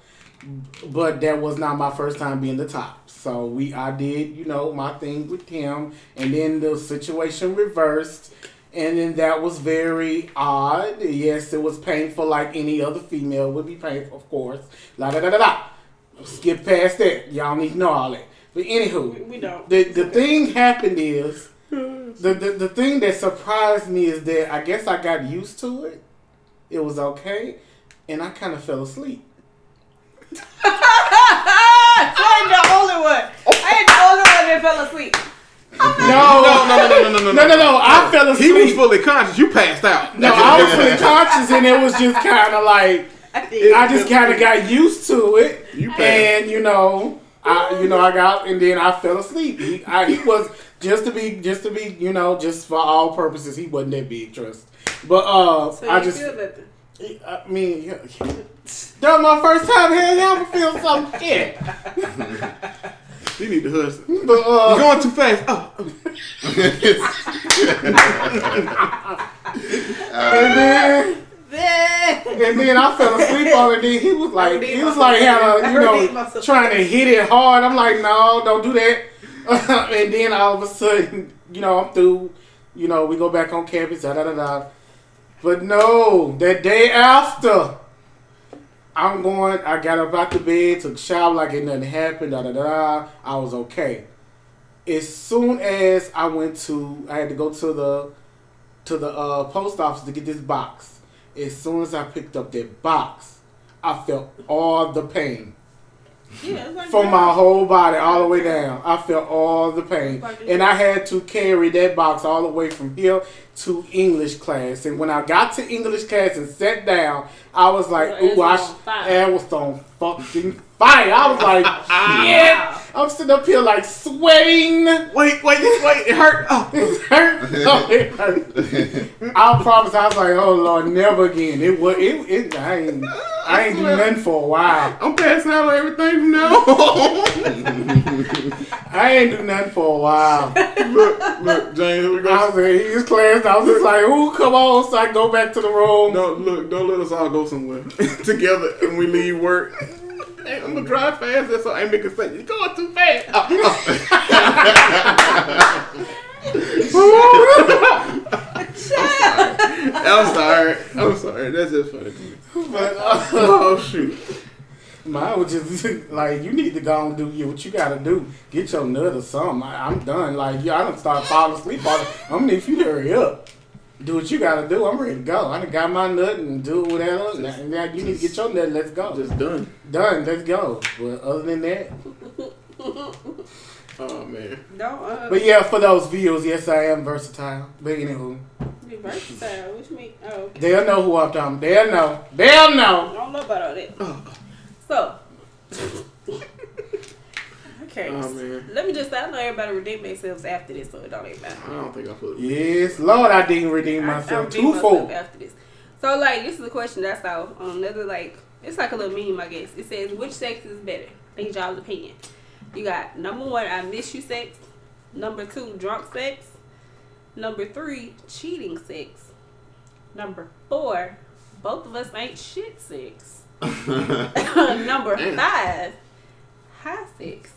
but that was not my first time being the top. So we, I did, you know, my thing with him, and then the situation reversed, and then that was very odd. Yes, it was painful, like any other female would be painful, of course. La da da da da. Skip past that. Y'all need to know all that. But anywho, We, we don't. the the thing happened is the, the the thing that surprised me is that I guess I got used to it. It was okay, and I kind of fell asleep. *laughs* I ain't the only one. I ain't the only one that fell asleep. No, no, no, no, no, no, no, no, no, no. I fell asleep. He was fully conscious. You passed out. No, I was fully conscious, and it was just kind of like I. I just kind of got used to it, You passed. and you know, I you know I got and then I fell asleep. He, I, he was just to be just to be you know just for all purposes he wasn't that big trust, but uh So I you just that? I mean yeah, that was my first time here. Y'all feel some shit, *laughs* You need to hustle. *laughs* but You're uh going too fast. Oh, and then. Yeah. And then I fell asleep on it. Then he was like, he was like, had a, you know, trying to hit it hard. I'm like, no, don't do that. *laughs* and then all of a sudden, you know, I'm through. You know, we go back on campus. Da da da da. But no, that day after, I'm going. I got up out the bed, took a shower like it nothing happened. Da da da. I was okay. As soon as I went to, I had to go to the to the uh, post office to get this box. As soon as I picked up that box, I felt all the pain Yeah, like from that. my whole body all the way down. I felt all the pain, and I had to carry that box all the way from here to English class. And when I got to English class and sat down, I was like, "Ooh, I was sh- on fire. ass was on fucking fire." I was like, *laughs* ah. "Shit!" I'm sitting up here like sweating. wait, wait, wait. It hurt. Oh. *laughs* It hurt. Oh, it hurt. I promise. I was like, "Oh Lord, never again." It was. It. it I ain't. I ain't do nothing for a while. I'm passing out on everything from now. *laughs* I ain't do nothing for a while. look, look, James, here we go. I was in his class. I was just like, "Ooh, come on!" So I go back to the room. Don't look. Don't let us all go somewhere together and we leave work. Hey, I'm gonna drive fast. That's all Amy can say. You're going too fast. I'm sorry. *laughs* *laughs* I'm sorry. I'm sorry. That's just funny. to me. But, uh, *laughs* Oh shoot. mine was just like, "You need to go and do you what you gotta do. Get your nut or something." I, I'm done. Like, yeah, I don't start falling asleep. I'm gonna need you to hurry up. Do what you gotta do. I'm ready to go. I done got my nut and do whatever. Now, now you need to get your nut. Let's go. Just done. Done. Let's go. But other than that, *laughs* Oh man. Don't uh, but yeah, for those views, yes, I am versatile. But anywho, be versatile. What you mean? Oh, okay. they'll know who I'm talking. They'll know. They'll know. I don't know about all that. So, okay. Oh man. Let me just. I know everybody redeem themselves after this, so it don't even matter. I don't think I put. Yes, Lord, I didn't redeem I- I myself. redeem myself Twofold. after this. So, like, this is a question that's out um, on another like. It's like a little meme, I guess. It says, "Which sex is better?" Need y'all's opinion. You got number one, I miss you sex. Number two, drunk sex. Number three, cheating sex. Number four, both of us ain't shit sex. *laughs* *laughs* Number Damn. five, high sex.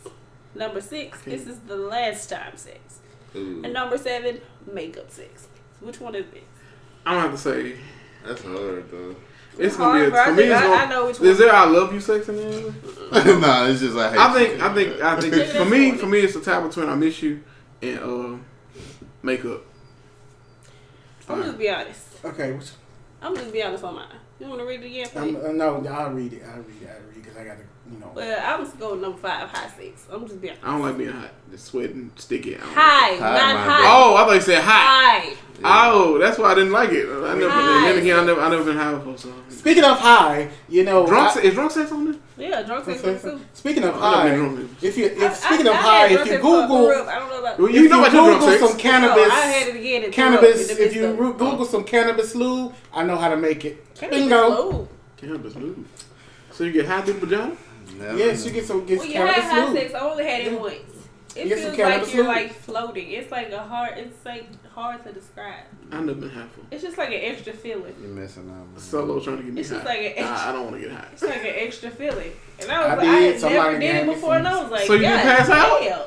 Number six, this is the last time sex. Ooh, And number seven, makeup sex. So which one is it? I'm gonna have to say that's hard though. it's gonna be a, Hard, I for me. It's I- gonna, I know which one. Is there I love you sex in there? *laughs* nah, it's just I hate. I think you. I think I think *laughs* for me for me it's the tie between I miss you and uh makeup. I'm Fine. just be honest. Okay, which, I'm just be honest on mine. You want to read it again? for I'm, me? uh, no, I'll read it. I'll read it. I'll read it because I got to, you know. Well, I'm just going number five, high six. I'm just being I don't like being hot. Just sweating, sticky. I don't like high, it. High, not my high. Oh, I thought you said hot. high. Oh, that's why I didn't like it. I never. High. And then again, I never, I never been high before. So. Speaking of high, you know, Drunk, I- se- is drunk sex on this? Yeah, drunk sex is too. Speaking of oh, I been high, drunk. if you if I- speaking I- of I high, if you sex for- for Google. I don't know about. Well, if you know about your drunk Google sex. some cannabis, No, I had it again. and threw up cannabis. in If you midst of- Google some cannabis lube, I know how to make it. Cannabis Bingo. lube. Cannabis lube. So you get high through the vagina? Never Yes, know. you get some get Well, you had cannabis high lube. sex. I only had it Yeah. once. It You get some feels cannabis like you're lube. like floating. It's like a hard. It's like hard to describe. I never been high for. It's just like an extra feeling. You're missing out. man. Solo trying to get me It's high. just like an extra- Nah, I don't want to get high. It's like an extra feeling. And I was I like, did. I had never did it before, and I was like, So you didn't pass out? damn.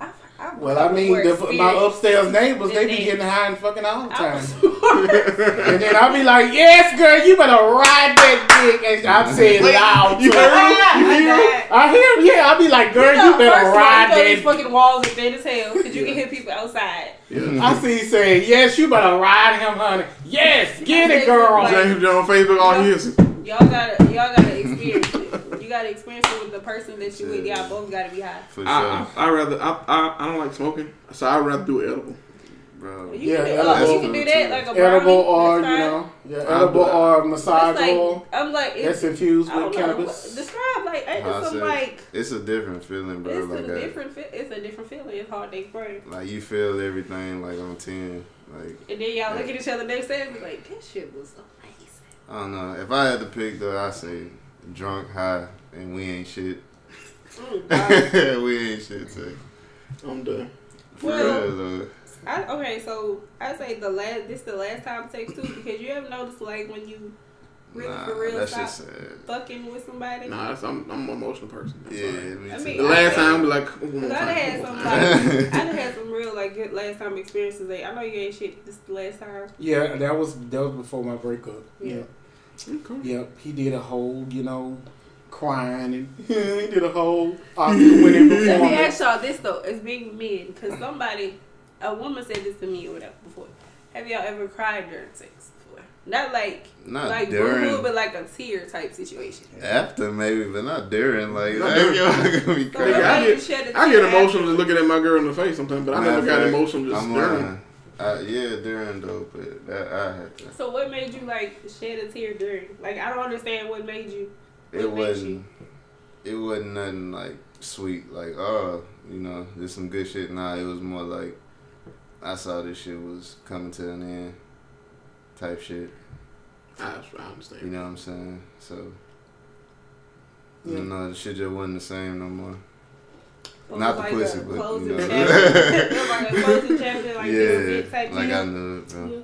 I, I, Well, I mean, the, my upstairs neighbors, they be getting high and fucking all the I time. *laughs* was more And then I'll be like, yes, girl, you better ride that dick. And I'm saying Wait, loud. you heard him? I You hear him? I hear him, yeah. I'll be like, girl, you, know, better first of all, ride you know these that fucking walls are thin as hell because you can hear people outside. Yeah. I see you saying, yes, you better ride him, honey. Yes, get it, girl. Like- James Jones on Facebook, all he is. Y'all gotta, y'all gotta experience it. You gotta experience it with the person that you with. Y'all both gotta be high. For I, sure, I, I rather I, I I don't like smoking, so I would rather do it edible. Bro. You, Yeah, can, edible. uh, you can do that like a brownie. Edible or, That's you know, yeah, edible do that. or massage like, oil. I'm like, That's it's, infused I don't with know. cannabis. Describe like, ain't How it some said, like, it's a different feeling, bro. it's like a that. different, fe- it's a different feeling. It's hard to explain. Like you feel everything like on ten. Like And then y'all look at each other next day and be like, this shit was amazing. I don't know. If I had to pick though, I say drunk, high, and we ain't shit. God. *laughs* we ain't shit too. I'm done. For Well- real though. I, okay, so I say the last, this the last time it takes too because you have noticed like when you really Nah, for real that stop shit sad. fucking with somebody. Nah, that's, I'm I'm an emotional person. That's Yeah, all right. me I mean, The last I- time, I'd be like, one more I time, had some more like time. *laughs* I done had some real like good last time experiences. Like I know you ain't shit this the last time. Yeah, that was that was before my breakup. Yeah. Yeah. Okay. Yep, he did a whole, you know, crying and *laughs* he did a whole uh, Oscar winning Let me ask y'all this though, as being men, because somebody, a woman said this to me or whatever before. Have y'all ever cried during sex before? Not like Not like during. boo but like a tear type situation. After maybe, but not during. Like, Not during. yo, I'm gonna be *laughs* crazy. what I get- shed a I get emotional just looking at my girl in the face sometimes, but I never got emotional just I'm during. lying. I, yeah, during though, but that I had to. So what made you like shed a tear during? Like I don't understand what made you. It made wasn't. It wasn't nothing like sweet. Like oh, you know, there's some good shit. Nah, it was more like I saw this shit was coming to an end. Type shit. I, I You know what I'm saying? So. Yeah. You know, the shit just wasn't the same no more. It Not the was pussy, but, closing you know. chapter. *laughs* was like a like this yeah, like I knew it, bro. Yeah.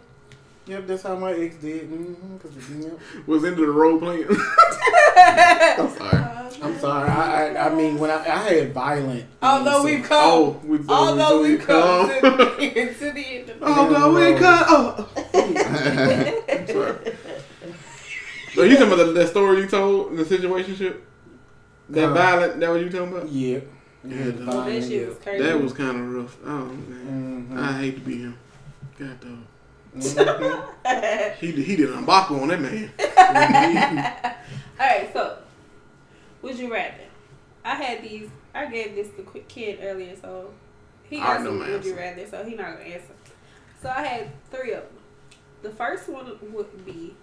Yep, that's how my ex did. Mm-hmm, 'cause, yep. Was into the role playing. *laughs* I'm sorry. *laughs* I'm sorry. I, I I mean when I, I had violent. Although things, we've come, Oh, we although we we've come come. to, to the end of *laughs* Oh no, we come. Oh. I'm *laughs* sorry. So you talking about the, that story you told, the situationship? That Uh, violent? That what you talking about? Yeah. Yeah, Yeah, that- that shit was crazy. That was kind of rough. Oh man, Mhm. I hate to be him. God dog. Mhm. *laughs* He did- he did an unbuckle on that man. All right, so would you rather? I had these. I gave this to quick kid earlier, so he got some would you rather, so he not gonna answer. So I had three of them. The first one would be,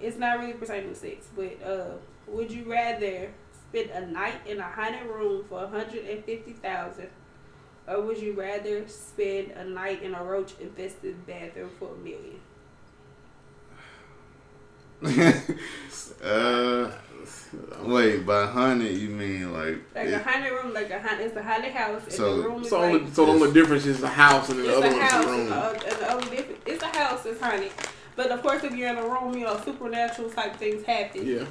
it's not really pertaining to sex, but uh, would you rather spend a night in a haunted room for a hundred and fifty thousand, or would you rather spend a night in a roach infested bathroom for a million? *laughs* uh, wait, by hundred you mean like? Like it- a haunted room, like a haunted, it's a haunted house, and So- the room is So like so the only difference is the house and the other a one's house. the room. And the only difference, it's a house that's haunted. But of course, if you're in a room, you know, supernatural type things happen. Yeah.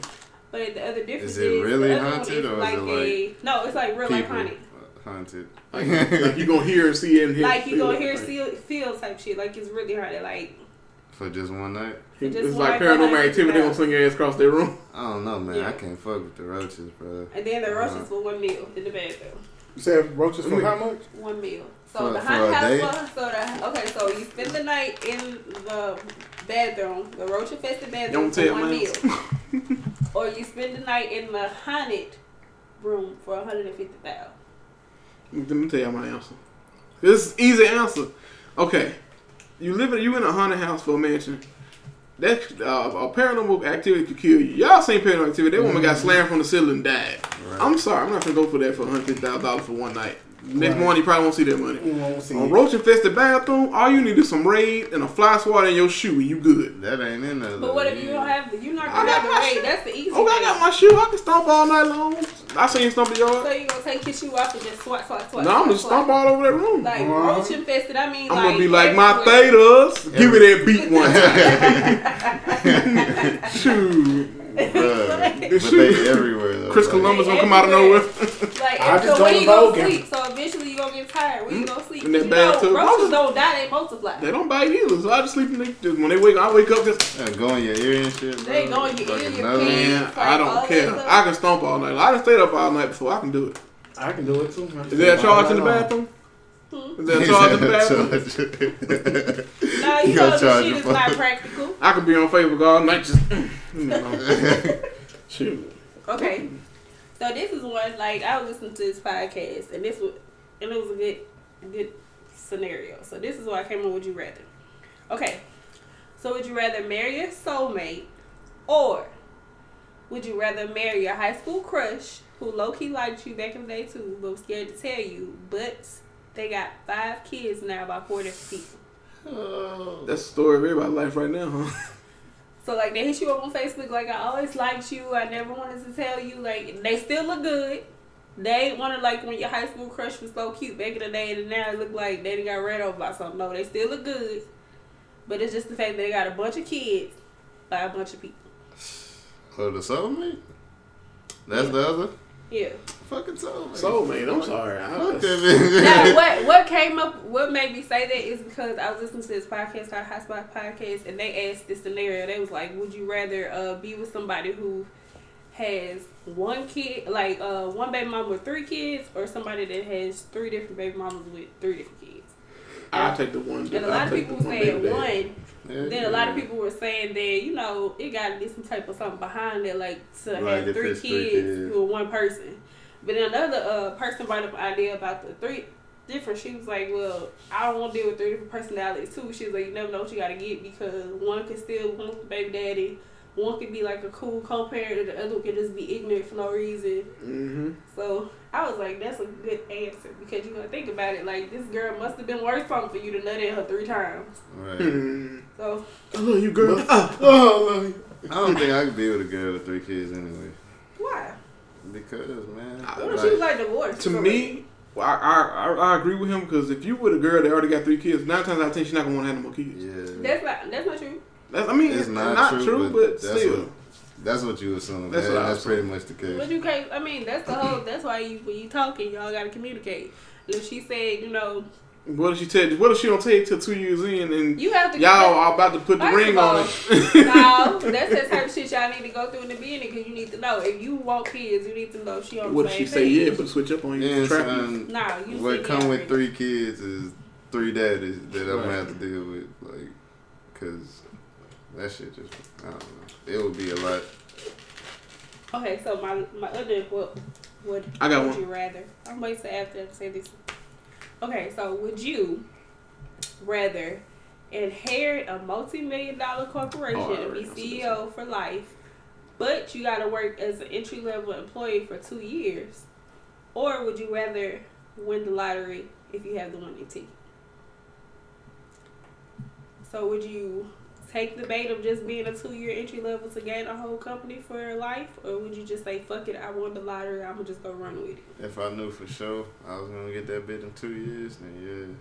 But the other difference Is is, it really the other one haunted is or is like it a no, it's like real life people haunted. haunted. Like, like you gonna hear and see and hear. Like you feel gonna hear like- feel, feel type shit. Like it's really haunted. Like for just one night. just It's like paranormal behind activity. They you. gonna sling your ass across their room. I don't know, man. Yeah. I can't fuck with the roaches, bro. and then the Uh-huh. roaches for one meal in the bathroom. You said roaches for how much? One meal. So For- the for haunted a house. day? was- So the okay. So you spend the night in the bathroom, the roach infested bathroom Don't for one me. meal, *laughs* or you spend the night in the haunted room for one hundred and fifty thousand. Let me tell you my answer. This is easy answer. Okay, you live in you in a haunted house for a mansion. That uh, a paranormal activity could kill you. Y'all seen paranormal activity? That woman got slammed from the ceiling and died. I'm sorry, I'm not gonna go for that for one hundred fifty thousand dollars for one night. Next Right. morning, you probably won't see that money. You won't see On roach infested bathroom, all you need is some raid and a fly swatter in your shoe, and you good. That ain't in there. But what if you don't have the? You're not gonna got have the raid. shit. That's the easy. Oh, I thing. got my shoe. I can stomp all night long. I seen you stomp the So yard. you gonna take your shoe off and just swat, swat, swat? No, I'm gonna stomp all over that room. Like Uh-huh. roach infested. I mean, I'm like gonna be like my everywhere. thetas. Give me that beat *laughs* one time. *laughs* *laughs* Shoot. Bruh. Like- But they everywhere though. Chris Like, Columbus gonna come out of nowhere. Like, I so just when don't you go vogue. sleep, so eventually you gonna get tired. When you go to sleep, In that you know, roaches don't die; they multiply. they don't bite either, so I just sleep in the, just when they wake I wake up just Yeah, go in your ear and shit. They bro. go in your ear, Fucking your nose. pants. man, like, I don't care. I can stomp all night. I done stayed up all night before. I can do it. I can do it too. Is there a charge in the bathroom? Hmm? Is there a charge in the bathroom? bathroom. No, you You know gonna the charge shit your is not practical. I could be on Facebook all night just you know. *laughs* Shoot. Okay, so this is one like I was listening to this podcast, and this was and it was a good good scenario. So this is why I came on. Would you rather? Okay, so would you rather marry your soulmate, or would you rather marry your high school crush who low key liked you back in the day too, but was scared to tell you, but they got five kids now by four different people. Oh. That's the story of everybody's life right now, huh? So like they hit you up on Facebook like I always liked you. I never wanted to tell you. Like they still look good. They ain't wanted like when your high school crush was so cute back in the day, and now it look like they done got ran over by something. No, they still look good. But it's just the fact that they got a bunch of kids by a bunch of people. Oh, the soulmate? That's the other? Yeah. Fucking soulmate. Soulmate, I'm sorry. I, Fuck that now *laughs* what what came up? What made me say that is because I was listening to this podcast called Hot Spot Podcast, and they asked this scenario. They was like, "Would you rather uh, be with somebody who has one kid, like uh, one baby mama with three kids, or somebody that has three different baby mamas with three different kids?" I'll take the one. And a I'll lot of people the were one saying baby daddy. one. Yeah, Then a lot of people were saying that you know it got to be some type of something behind it, like to Like have three kids, three kids. with one person. But then another uh, person brought up an idea about the three different. She was like, "Well, I don't want to deal with three different personalities too." She was like, "You never know what you got to get because one could still want the baby daddy, one could be like a cool co-parent, and the other could just be ignorant for no reason." Mm-hmm. So I was like, "That's a good answer because you gotta think about it. Like this girl must have been worth something for you to nut in her three times." Right. Hmm. So I love you, girl. Ah. Oh, I love you. I don't think I could be with a girl with three kids anyway. why? Because, man. What if she was like divorced? to me, well, I, I, I I agree with him because if you with a girl that already got three kids, nine times out of ten she's not gonna want to have no more kids. yeah. that's not that's not true. That's, I mean, It's it's not not, true, true, but but, that's still. what- That's what you assume. That's That's, what that's pretty much the case. But you can't. I mean, that's the whole. That's why you when you talking, y'all gotta communicate. If she said, you know, What if she tell? What if she don't take till two years in and you have to. y'all are about to put the ring of on it? *laughs* no, that's the type of shit y'all need to go through in the beginning because you need to know if you want kids, you need to know she on what the if same she say page. yeah, but switch up on you? Yeah, trap you? son, Nah, you what me come with three kids is three daddies that I'm gonna have to deal with, like, cause that shit just, I don't know. It would be a lot. Okay, so my my other what would I got would one. you rather? I'm waiting to after to say this. Okay, so would you rather inherit a multi-million dollar corporation Oh, and be oh, CEO for life, but you got to work as an entry level employee for two years, or would you rather win the lottery if you have the winning ticket? So would you take the bait of just being a two year entry level to gain a whole company for your life, or would you just say fuck it, I won the lottery, I'm gonna just go run with it? If I knew for sure I was gonna get that bit in two years, then yeah.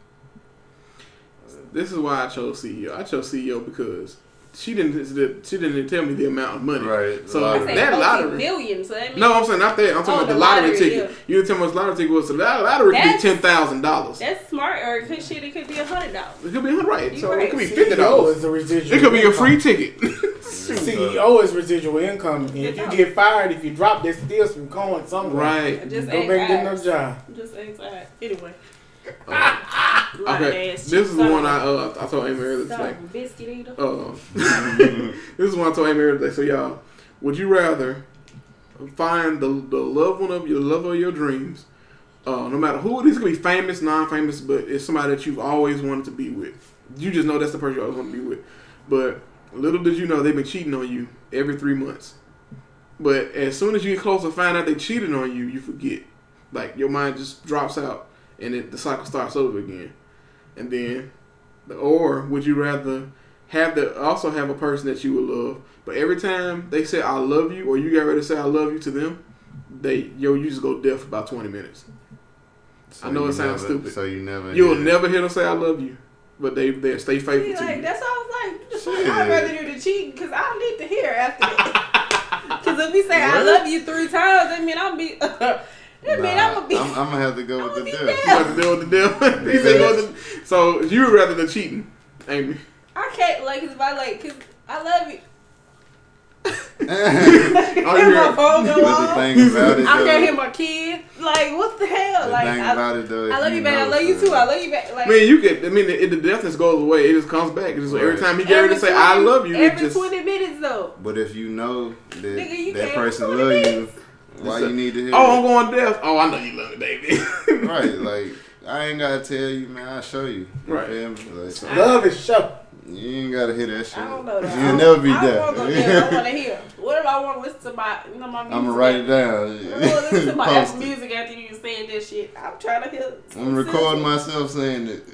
This is why I chose CEO. I chose CEO because she didn't. She didn't tell me the amount of money. Right. So lottery. that oh, lottery- million, so that No, I'm saying not that. I'm talking Oh, about the the lottery, lottery, ticket. yeah. You didn't tell me what the lottery ticket was. So that lottery could be ten thousand dollars. that's smart, or it could shit, it could be a hundred dollars. It could be hundred. right. You So right. it could be fifty dollars. is the residual. It could be a free ticket. *laughs* CEO is residual income. And if you get fired, if you drop, there's still some coin somewhere. right. Just Go ask back and get eyes. another job. Just anxiety. Anyway, Uh, okay, this is the one I uh I told Amy earlier today. Biscuit eater. Uh, *laughs* this is one I told Amy earlier today. So y'all, would you rather find the the loved one of your love of your dreams? Uh, no matter who it is, it could be famous, non-famous, but it's somebody that you've always wanted to be with. You just know that's the person you always want to be with. But little did you know they've been cheating on you every three months. But as soon as you get close to find out they cheated on you, you forget. Like your mind just drops out, and it, the cycle starts over again. And then, the, or would you rather have the also have a person that you would love, but every time they say "I love you" or you get ready to say "I love you" to them, they yo you just go deaf for about twenty minutes. So I know it sounds never- stupid. So you never. You'll hear- never hear them say "I love you," but they they stay See, faithful to like, you. that's all I was like. the fuck, Shit. I'd rather do the cheating because I don't need to hear after that. *laughs* Because if we say I love you three times, I mean I'll be. *laughs* I mean I'm gonna be. I'm, I'm gonna have to go I'm with the gonna. You have to deal with the devil. *laughs* He said go to- so you would rather the cheating, Amy? I can't like because if I like because I love you. *laughs* Oh, And my phone go off. thing about it, I though, can't hear my kids. Like what the hell? the Like I, it though, I love you, man. I love you too. I love you back. Like I mean, you get. I mean, the, the deafness goes away. It just comes back. It's just every time he gets ready to say "I love you," it Every just twenty minutes though. But if you know that Nigga, you that person afford love it. you, why you need to hear? oh, I'm going deaf. Oh, I know you love me, baby. *laughs* right? Like I ain't gotta tell you, man. I'll show you. You Right. feel me? Like, Love is show. you ain't gotta hear that shit. I don't know that. You'll never be I don't want to hear. I want to hear. What if I want to listen to my, you know, my music? I'm gonna write it down. I want to listen to *laughs* my Post Apple. Music after you saying this shit. I'm trying to hear. I'm recording myself saying it.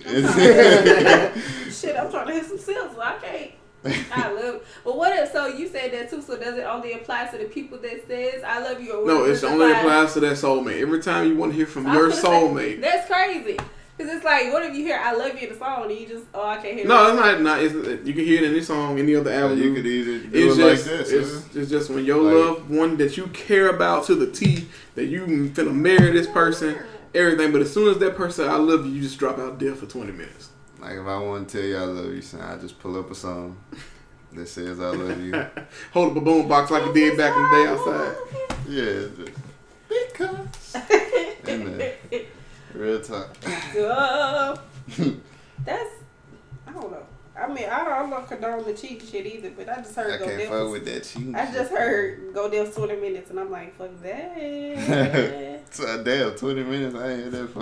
Shit, I'm trying to hear some *laughs* sizzle. I can't. *laughs* I love. It. But what if? So you said that too. So does it only apply to the people that says I love you? Or no, it's it only applies to that soulmate. Every time you want to hear from I your was gonna say, soulmate. That's crazy. Cause it's like, what if you hear "I love you" in the song and you just, oh, I can't hear. It. No, it. it's not. Not. It's, you can hear it in any song, any other album. you could either do It's it just, like this. it's, huh? it's just when your Like- loved one that you care about to the T, that you finna marry this person, everything. But as soon as that person, I love you, you just drop out dead for twenty minutes. Like if I want to tell you I love you, son, I just pull up a song that says I love you. *laughs* Hold up a boom box like you did back in the day outside. Yeah, just because. In there. *laughs* Real talk. Duh. *laughs* That's I don't know. I mean, I don't, I don't condone the cheating shit either, but I just heard I go can't fuck with that cheating. I shit. just heard go deaf twenty minutes, and I'm like, fuck that. *laughs* So, damn, 20 minutes, I ain't hear that for.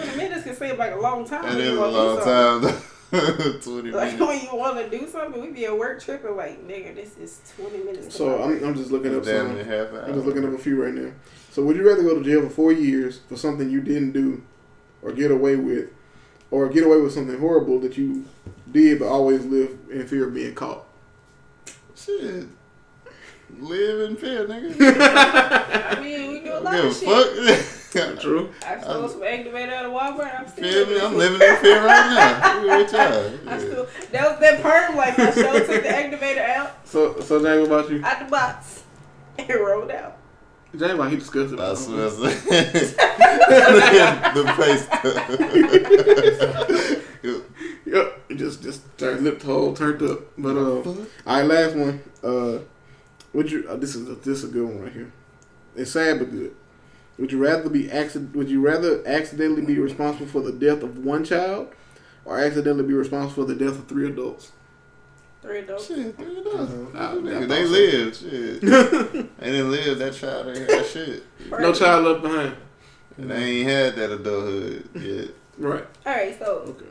twenty minutes can seem like a long time. That when is you a long time. *laughs* 20 Like minutes. when you want to do something, we be at work tripping. Like, nigga, this is twenty minutes. So I'm. I'm just looking up Damn some. near half hour. I'm just looking up a few right now. So would you rather go to jail for four years for something you didn't do, or get away with, or get away with something horrible that you did but always live in fear of being caught? Shit. Live in fear, nigga. *laughs* I mean, we do a lot Give a of shit. fuck. *laughs* True. I stole some activator out of Walmart. I'm still Feel me? living I'm living in fear right now. Look at. *laughs* I still that was that perm like I showed took the activator out So so James, what about you? out the box and rolled out. James, like he disgusted. I us. swear. *laughs* *laughs* the face. *laughs* Yep. It just just turned lip hole turned up. But uh, all right, last one. Uh, would you? Uh, this is a, this is a good one right here. It's sad but good. Would you rather be accident? Would you rather accidentally be responsible for the death of one child, or accidentally be responsible for the death of three adults? Three adults. Shit, there it is. Nah, Nigga, I they thought so. Shit. *laughs* they didn't live. That child ain't had shit. No child left behind. And they ain't had that adulthood yet. Right. All right, so Okay.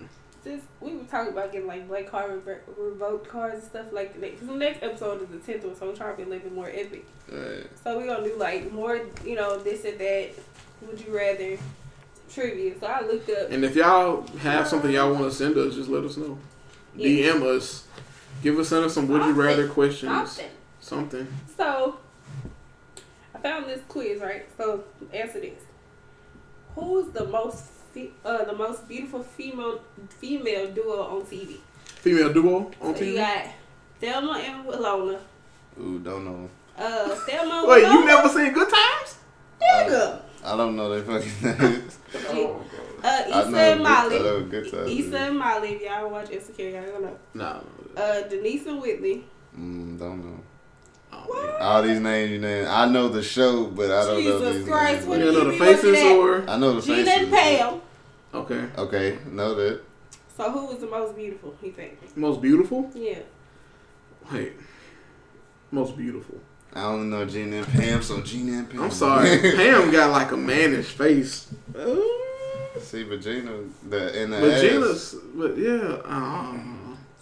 since we were talking about getting like black card revo- revoked cards and stuff like that, because the next episode is the tenth one, so we're trying to be a little bit more epic. Right. So we're gonna do like more, you know, this and that. Would you rather trivia? So I looked up. And if y'all have something y'all want to send us, just let us know. Yeah. DM us. Give us send us some would you rather questions. Something. Something. So I found this quiz, right? So answer this: Who's the most fe- uh, the most beautiful female female duo on TV? Female duo on so you TV. got Thelma and Willona. Ooh, don't know. Uh, Thelma Wait, Willona. you never seen Good Times? Nigga. I don't know their fucking *laughs* names. Oh, Uh, I Issa and good, I Molly. know good times. Issa and Molly. If y'all watch Insecure, y'all gonna know. no. Uh, Denise and Whitley. Mm, don't know. Oh, All these names you name. I know the show, but I don't know these Christ, names. what You know the faces or I know the Gina faces. and Pam. Okay. Okay, know that. So who was the most beautiful? You think? Most beautiful? Yeah. Wait. Most beautiful. I only know Gina and Pam, so Gina and Pam. I'm sorry. *laughs* Pam got like a mannish face. Uh, See, but Gina, the in the but ass but yeah. Uh,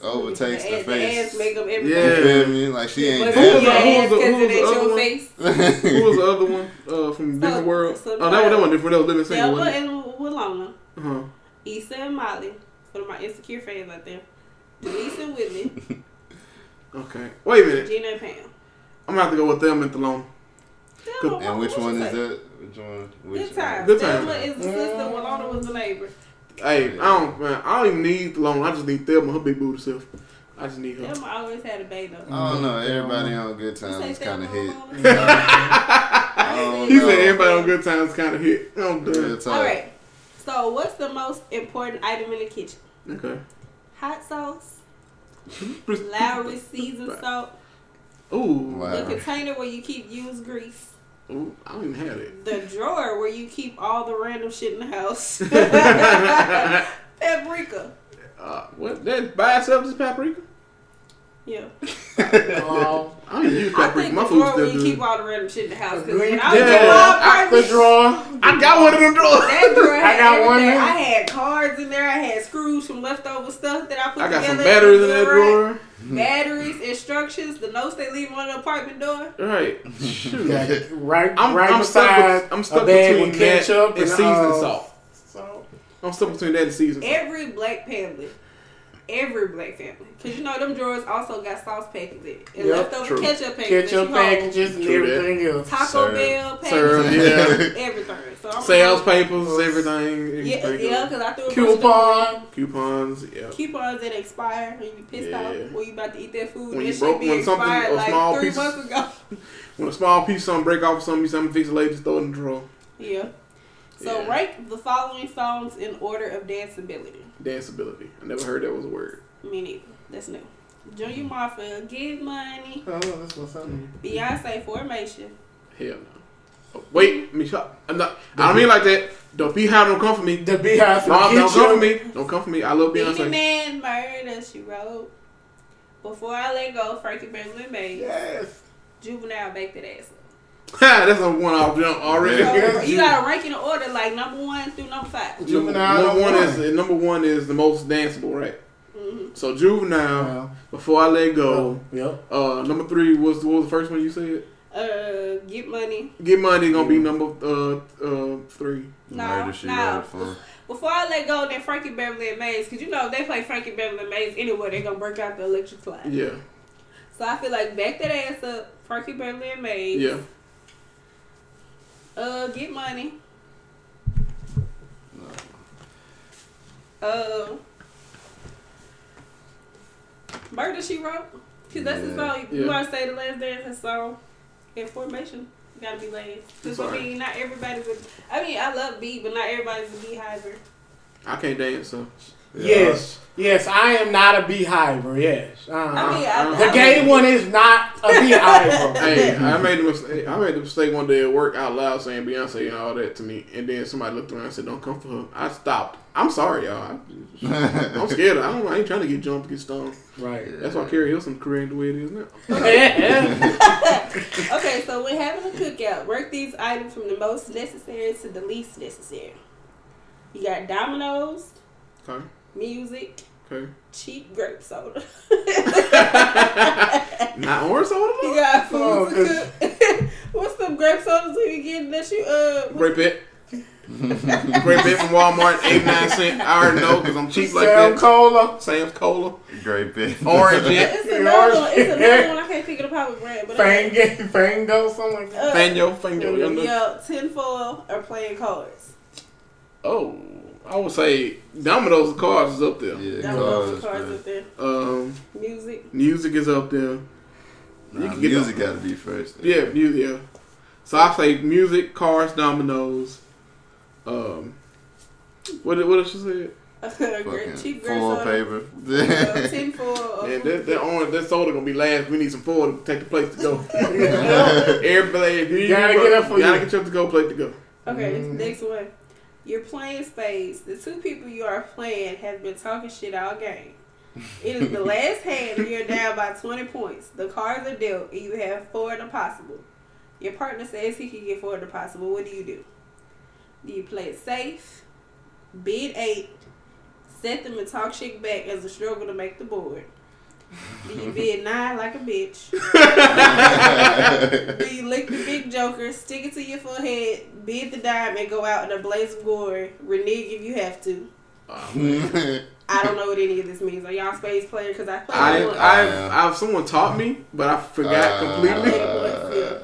overtakes the, the, ass- face. The ass make up everything. Yeah. You feel me? Like she ain't But Who who was your the- who was the- who was the other one? face. who was the other one uh, from Different So- World? so oh, that one, that one different. That was Living Single. Selma wasn't it? and Willona, Uh-huh. Issa and Molly, for my insecure fans out there. Denise and Whitney, *laughs* Okay. Wait a minute. Gina and Pam. I'm gonna have to go with them and Thelon. And which one is say? that? Which one? Which Good times. Good Thelma is the sister. Mm-hmm. Willona was the neighbor. Hey, I don't, man. I don't even need Thelon. I just need Thelma, her big booty self. I just need her. Thelma always had a baby. I don't know. Everybody on Good Times is kind of hit. Willona? *laughs* I He said everybody on good times kind of hit. I'm Real done. talk. All right. So, what's the most important item in the kitchen? Okay. Hot sauce, Lawry seasoned salt, Ooh. Wow. the container where you keep used grease, Ooh. I don't even have it. the drawer where you keep all the random shit in the house, *laughs* paprika. Uh, what? That by itself is paprika? Yeah, *laughs* I don't even use I paprika. think My the food's drawer where still you keep all the random shit in the house. Because Green- when I was Yeah. doing my the drawer. I got one of them drawers. that drawer had I got one everything. in- I had cards in there. I had screws from leftover stuff that I put I got together. some batteries in the that rack. drawer. Batteries, instructions, the notes they leave on the apartment door. Right. Shoot. Got right, I'm, right I'm stuck. With, I'm stuck between that ketchup and and seasoned uh, salt. salt. I'm stuck between that and seasoned salt. Every black family, every black family, because you know them drawers also got sauce packets in it, and Yep, leftover true. ketchup packets. Ketchup that you hold, packages and True that. everything else. Taco Syrup. Bell Syrup, packages, yeah. everything. So I'm *laughs* oh. Sales papers, everything. Yeah, everything. yeah, because I threw a bunch of them Coupon. Coupons. Yeah. coupons that expire and you be pissed Yeah. off when you about to eat that food. When that you broke- be when something- expired a like small three piece- months ago. *laughs* When a small piece of something break off or something, you something fix it later, just throw it in the drawer. Yeah. So Yeah. rank the following songs in order of danceability. Danceability. I never heard that was a word. Me neither. That's new. Junior mm-hmm. Mafia, Give Money. Oh, that's what's happening. Beyonce, Formation. Hell no. Oh, wait, me shut. I'm not. I don't mean like that. Don't be high. Don't come for me. The Beehive Mom, from don't come for me. Don't come for me. I love Beenie Beyonce. Man, Murder, She Wrote. Before I Let Go, Frankie Beverly Maze. Yes. Juvenile, Back That Ass Up. *laughs* That's a one off jump already. So you gotta rank in order like number one through number five. Number, Juvenile number one number is number one is the most danceable, right? hmm So juvenile. Well, Before I let go. Yep. Uh, number three was what was the first one you said? Uh, Get Money. Get money gonna be number uh uh three. No, Murder She no. Before I let go, then Frankie Beverly and Maze, because you know if they play Frankie Beverly and Maze anywhere, they're gonna break out the electric slide. Yeah, So I feel like back that ass up, Frankie Beverly and Maze. yeah. Uh, Get Money. No. Uh, Murder She Wrote. Cause that's the Yeah. song. You Yeah. want to say the last dance his song? Information. Gotta be last. Cause I mean, not everybody's a. I mean, I love beat, but not everybody's a beehiver. I can't dance, so Yes. Yes, I am not a beehiver. Yes. Uh-huh. I mean, I, the I gay mean, one is not a beehiver. *laughs* hey, I made the *laughs* mistake. I made the mistake one day at work out loud saying Beyonce and all that to me, and then somebody looked around and said, "Don't come for her." I stopped. I'm sorry, y'all. I, *laughs* I'm scared. I don't. I ain't trying to get jumped, get stung. right. That's why Keri Hilson career ain't the way it is now. Okay, so when having a cookout, rank these items from the most necessary to the least necessary. You got dominoes, Okay. Music, Okay. cheap grape soda. *laughs* Not orange soda. You though? got food Oh, to cook. *laughs* What's the grape sodas you get that you uh? Grape it. *laughs* Grape Pit from Walmart, eight nine cent. I already know because I'm cheap like Sam that. Cola. Sam's Cola, grape bit. orange It. It's another one. It's another one. I can't think of the proper brand, but uh, Fango, Fango, something like that. uh, Fango, Fanyo. young nigga. yeah, tinfoil or playing cards. Oh, I would say Domino's cards is up there. Yeah, That was cars, cards up there. Um, Music. music is up there. Nah, You can music got to be first. Yeah, music. Yeah. So I say music, cars, dominoes. Um, what did what did she say? Great Fucking cheap grape foil soda. paper. *laughs* Uh, tinfoil. or Man, food that that orange that soda gonna be last. We need some foil to take the place to go. *laughs* *laughs* Everybody, you Gotta get up for you. gotta get your to go plate to go. Okay, Mhm. next one. You're playing spades. The two people you are playing have been talking shit all game. It is the *laughs* last hand and you're down by 20 points. The cards are dealt and you have four in the possible. Your partner says he can get four in the possible. What do you do? Do you play it safe? Bid eight. Set them and talk shit back as a struggle to make the board. Do you bid nine like a bitch? *laughs* Do you lick the big joker, stick it to your forehead, bid the dime, and go out in a blaze of glory? Renege if you have to. *laughs* I don't know what any of this means. Are y'all space player? Because I played I, one. I, I, someone taught me, but I forgot Uh, completely. *laughs* Uh,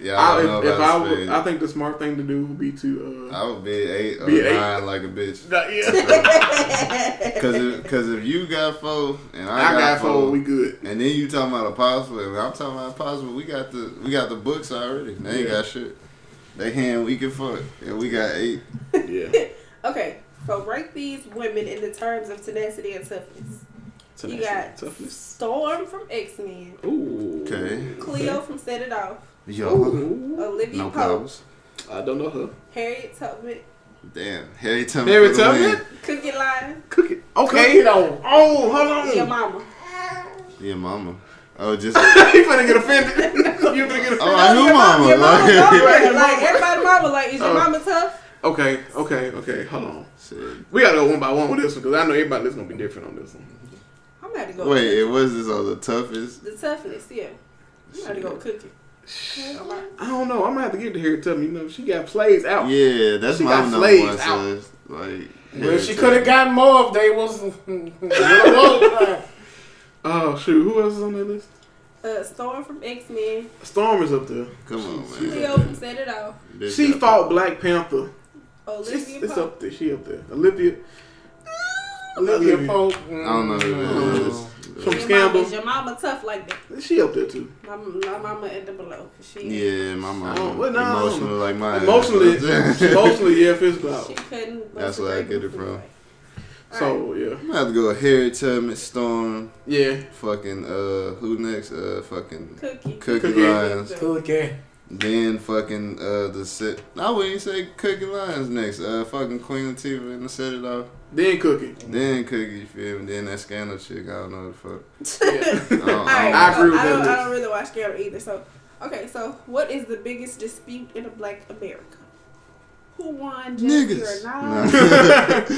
yeah, I, I don't know if, if about I would. I think the smart thing to do would be to. Uh, I would be eight or Be eight. nine like a bitch. yeah. *laughs* Cause if, cause if you got four and I, I got, got four, four. We good. and then you talking about a possible, and I'm talking about a possible. We got the we got the books already. They ain't Yeah. got shit. They hand we can fuck, and we got eight. Yeah. *laughs* okay, so rank these women in the terms of tenacity and toughness. You got toughness. Storm from X Men, Ooh. Okay. Cleo from Set It Off, Yo, Ooh. Olivia no Pope, problems. I don't know her. Harriet Tubman, Damn, Harry Tubman. Harry for. Tubman. Cookie Lyon, Cookie. Okay. it on. Oh, hold on. your mama. Your mama. Oh, *laughs* just you finna get offended. *laughs* you finna get offended. oh, I knew your mama. Your mama, Like, mama Right, like everybody, mama. Like, is your Oh. mama tough? Okay, okay, okay. Hold on. Shit. We gotta go one by one with this one because I know everybody is gonna be different on this one. I'm gonna have to go. Wait, with it was this on the toughest. the toughest, yeah. I'm gonna have to go Cookie. Alright. I don't know. I'm gonna have to give it to her. Tell me, you know, she got plays out. Yeah, that's She my got number one. out. sis. Like, Well, she could have gotten more if they was. *laughs* Oh shoot, who else is on that list? Uh, Storm from X Men, Storm is up there. Come on, Cleo man. from Set It Off, Bitch She got- fought Black Panther. It's, Olivia it's Pope. up there. She up there. Olivia Olivia Olivia. Pope. I don't know who that is. From Your Scandal. mama, your mama tough like that. She up there too. My, my mama at the below. 'cause She, Yeah, my mom Oh, well, no, I don't emotional like mine. Emotionally, *laughs* emotionally, yeah, physical. she couldn't. That's where I get it from. So yeah, I'm gonna have to go with Harry Tubman, Storm, yeah. fucking uh, who next? Uh, fucking Cookie. Cookie, Cookie. Lions. Cookie. Then fucking uh the set. I wouldn't say Cookie Lions next. Uh, fucking Queen Latifah and the set it off. Then cooking. Then Cookie, you feel me? Then that scandal chick. I don't know the fuck. *laughs* Yeah. I don't- Alright, I I agree with I that don't, I don't really watch Scandal either. So, okay, so what is the biggest dispute in a Black America? Who won, Jesse Niggas. or not? Nah.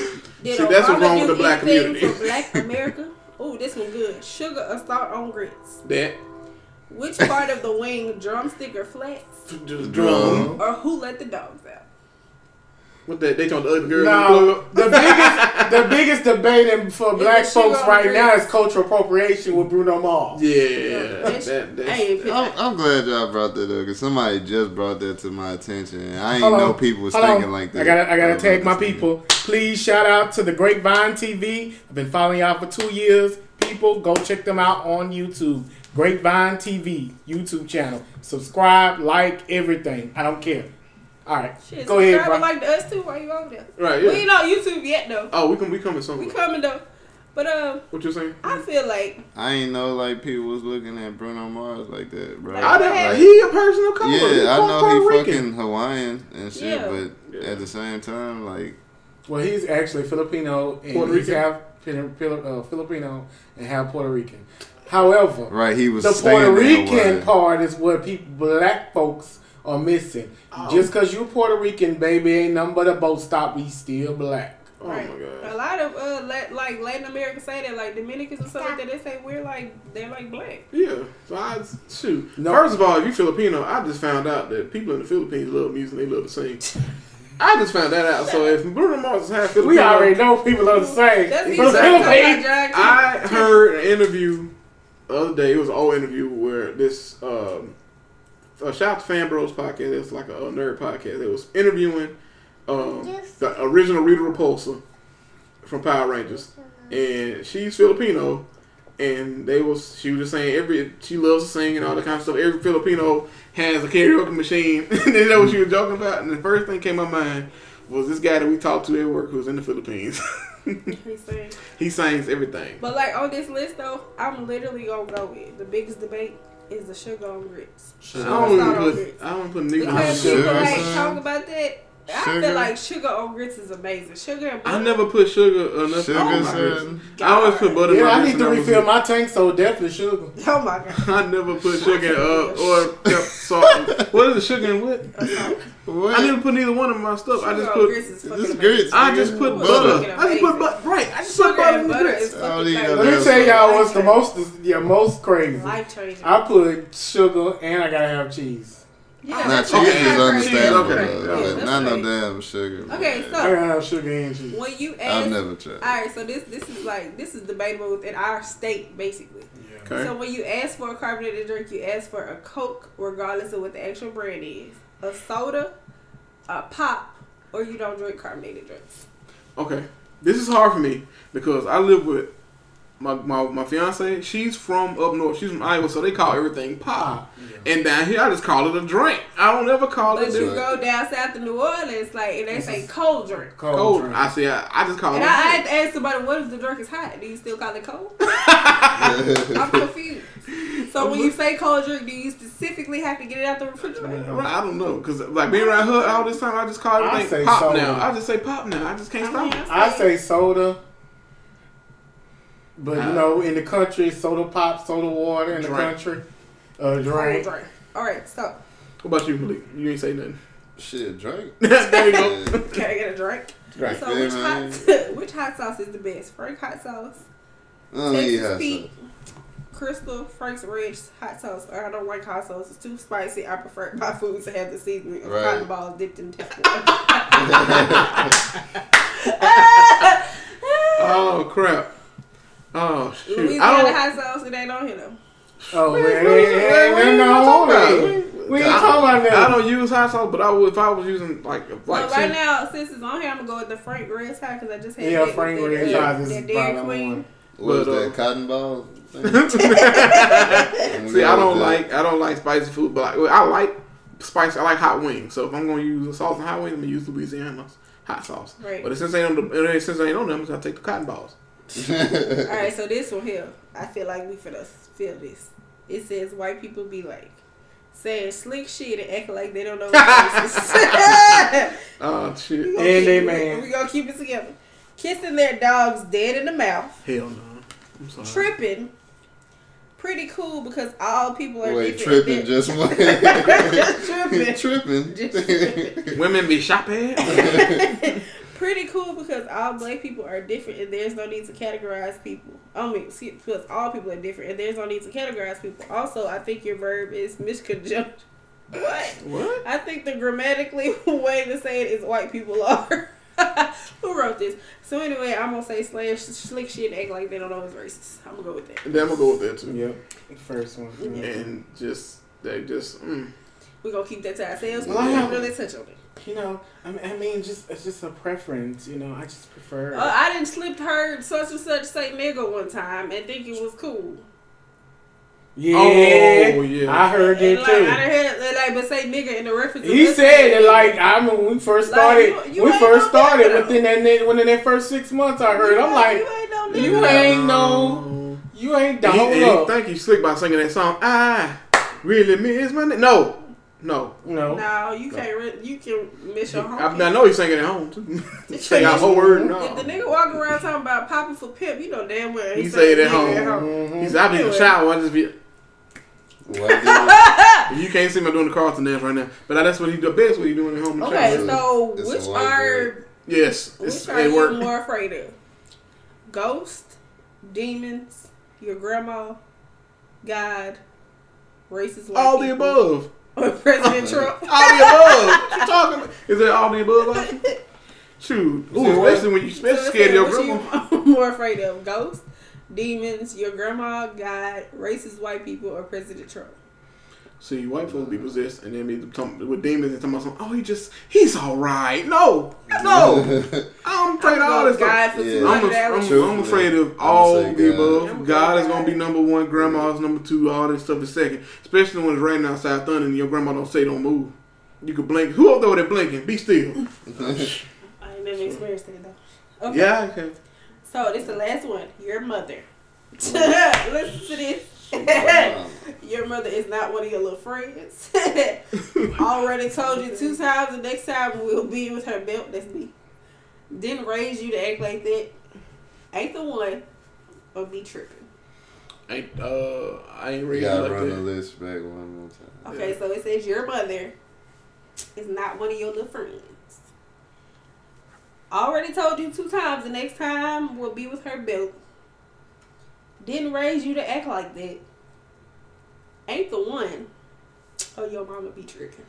Did *laughs* *laughs* See, that's what's wrong with the black community. for Black America? Ooh, this one good. Sugar or salt on grits? that Which part of the wing, drumstick or flats? drum. Or who let the dogs out? What that? They told the other girl. No, the biggest the biggest debate in- for black folks right on now is cultural appropriation with Bruno Mars. Yeah, Bitch, that, that's, I ain't pick I'm, I'm glad y'all brought that up because somebody just brought that to my attention. I ain't Hold know people was Hold thinking on. like that. I gotta, I gotta about tag my this thing. people. Please shout out to the Grapevine TV. I've been following y'all for two years. People, go check them out on YouTube. Grapevine TV YouTube channel. Subscribe, like everything. I don't care. All right, Shit, go ahead, bro. and like to us too while you over there. right. We Yeah. ain't on YouTube yet though. Oh, we can we coming soon, We coming though. But um, What you saying? I feel like I ain't know like people was looking at Bruno Mars like that, bro. Like, I Like, don't, he a person of color. He yeah, I Puerto- know Puerto he Rican. fucking Hawaiian and shit, Yeah. but Yeah. at the same time, like Well, he's actually Filipino and Puerto he's Rican? half Fili- Fili- uh, Filipino and half Puerto Rican. However, right, he was the Puerto Rican part is what people, black folks, are missing. Oh. Just because you Puerto Rican, baby, ain't nothing but a boat stop. We still black. Oh right. my a lot of uh la- like Latin America say that like Dominicans and stuff like that. They say we're like they're like black. Yeah. So I shoot. No. First of all, if you Filipino, I just found out that people in the Philippines love music. They love to sing. *laughs* I just found that out. So if Bruno Mars is half Filipino, We already know people are the same. That's But exactly Philippines- I heard an interview the other day. It was an old interview where this um, uh, shout out to Fan Bros podcast. It's like a, a nerd podcast. They was interviewing um, the original Rita Repulsa from Power Rangers, and she's Filipino. And they was she was just saying every she loves to sing and all that kind of stuff. Every Filipino has a karaoke machine. *laughs* and they know what she was joking about. And the first thing came to my mind was this guy that we talked to at work who's in the Philippines. *laughs* He's saying. he sings everything. But like on this list though, I'm literally gonna go with the biggest debate is the sugar on grits. I don't even put grits. I don't put niggas Because on people sugar, like son. talk about that, I feel like sugar on grits is amazing. Sugar and butter. I never put sugar or nothing Sugar, on my grits. I always put butter in Yeah, my I need to and that was refill my tank, so definitely sugar. *laughs* Oh my god. I never put sugar in, uh, or kept salt. what is it? Sugar and what? What? I never put neither one of my stuff. I just put. grits is fucking This grits. I just put Butter. butter. I just put butter. Right. I just put butter and in butter grits. is Oh, fucking yeah. Let me tell y'all what's the most yeah most crazy. Life changing. I put sugar and I gotta have cheese. Yeah, Now that's cheese okay. is understandable, Okay. though, Yeah, but that's not no damn sugar. Okay, man. I so- have sugar and cheese. When you ask, I've never tried. all right, so this this is like this is debatable within our state basically. Yeah. Okay. So when you ask for a carbonated drink, you ask for a Coke, regardless of what the actual brand is, a soda, a pop, or you don't drink carbonated drinks. Okay. This is hard for me because I live with my, my, my fiance. She's from up north. She's from Iowa, so they call everything pop. And down here, I just call it a drink. I don't ever call But it you a go down south to New Orleans, like, and they say cold drink. Cold, cold. drink. I say I, I just call And it. I, I a had drink. to ask somebody, what if the drink is hot? Do you still call it cold? *laughs* I'm confused. So when you *laughs* say cold drink, do you specifically have to get it out the refrigerator? I don't know because like being around her all this time, I just call I everything say pop soda. now. I just say pop now. I just can't I mean, stop. it. I say soda. But you know, in the country, soda pop, soda water. In the country, uh, drink. drink. All right, so What about you, Malik? You ain't say nothing. Shit, drink. *laughs* there you go. *laughs* Can I get a drink? Right. So which hot *laughs* which hot sauce is the best? Frank hot sauce, I don't Texas hot Pete, sauce. Crystal, Frank's Red hot sauce. I don't like hot sauce. It's too spicy. I prefer my food to have the seasoning of Right. cotton balls dipped in tap Oh crap. Oh shoot. I Louisiana don't. hot sauce. It ain't on here though. Oh man, Man, ain't, man, ain't, man, ain't, no, we, we ain't talking about that. I don't use hot sauce, but I would if I was using like like But right some- now, since it's on here, I'm gonna go with the Frank Red hot because I just had Yeah, Frank that, Red uh, Hot is that Dairy bottom Queen. one. What is uh, that? Cotton ball? *laughs* See, I don't like I don't like spicy food, but like, I like spicy. I like hot wings. So if I'm gonna use a sauce and hot wings, I'm gonna use Louisiana's hot sauce. Right. But since ain't on the since ain't on them, I'm take the cotton balls. *laughs* All right, so this one here, I feel like we finna feel this. It says white people be like saying slick shit and acting like they don't know what this is. *laughs* *laughs* Oh shit! And keep- they man. We gonna keep it together. Kissing their dogs dead in the mouth. Hell no. I'm sorry. Tripping. Pretty cool because all people are Wait, different. tripping just one. tripping. tripping. Just tripping. Women be shopping. Pretty cool because all black people are different and there's no need to categorize people. I mean, see, because all people are different and there's no need to categorize people. Also, I think your verb is misconjunct. What? what? I think the grammatically *laughs* way to say it is white people are. *laughs* Who wrote this? So anyway, I'm gonna say slash slick shit and act like they don't know it's racist. I'm gonna go with that. And then I'm gonna go with that too. Yep, first one. Yeah. And just they just mm. We're gonna keep that to ourselves. We I don't really touch on it. You know, I mean, I mean, just it's just a preference. You know, I just prefer. Uh, I didn't slip heard such and such say nigga one time and think it was cool. yeah, Oh, yeah. I heard And that like, I too. done heard like, but say nigga in the reference. He said it like I mean when we first Like, started. you- you we first no started nigga, within that ni- within that first six months. I heard. I'm like, you ain't no you ain't no, you ain't And he, dog and he think he's slick by singing that song. I really miss my name. No, no. No, No, you can't. Re- you can miss your home. I, I know he's singing at home too. *laughs* Sing a whole word. No. If the nigga walking around talking about popping for pimp, you know damn well He said say it at nigga home. Mhm. He's out in the shower. I just be. What *laughs* *laughs* You can't see me doing the Carlton dance right now, but that's what he the best. What he doing at home. in the Okay, shower. so It's which are word. yes, which are it you work. more afraid of? Ghost, demons, your grandma, God, racist white All the people, above. Or President Trump. All the above. what you talking? about? Is it all the above? option? Shoot, Ooh, Say what? especially when you So especially it scared of your grandma. *laughs* you more afraid of? Ghosts, demons, your grandma, God, racist white people, or President Trump? See, white folks be possessed, and then be talking with demons and talking about something. Oh, he just he's all right. No, no, *laughs* I'm afraid of all this stuff. God for Yeah. I'm, a, I'm, I'm afraid of I'ma all the above. I'm God is gonna be number one. Grandma's number two. All this stuff is second. Especially when it's raining outside, thunder, and your grandma don't say don't move. You could blink. Who up there with that blinking? Be still. *laughs* I ain't never experienced that though. Okay. Yeah. Okay. So this is the last one. Your mother. *laughs* Listen to this. Wow. *laughs* Your mother is not one of your little friends. *laughs* Already told you two times. The next time we'll be with her belt. That's me. Didn't raise you to act like that. Ain't the one. Or be tripping. Ain't uh, I ain't You reading gotta like run the list back one more time. Okay, Yeah. so it says your mother is not one of your little friends. Already told you two times. The next time we'll be with her belt. Didn't raise you to act like that. Ain't the one. Oh, your mama be tripping.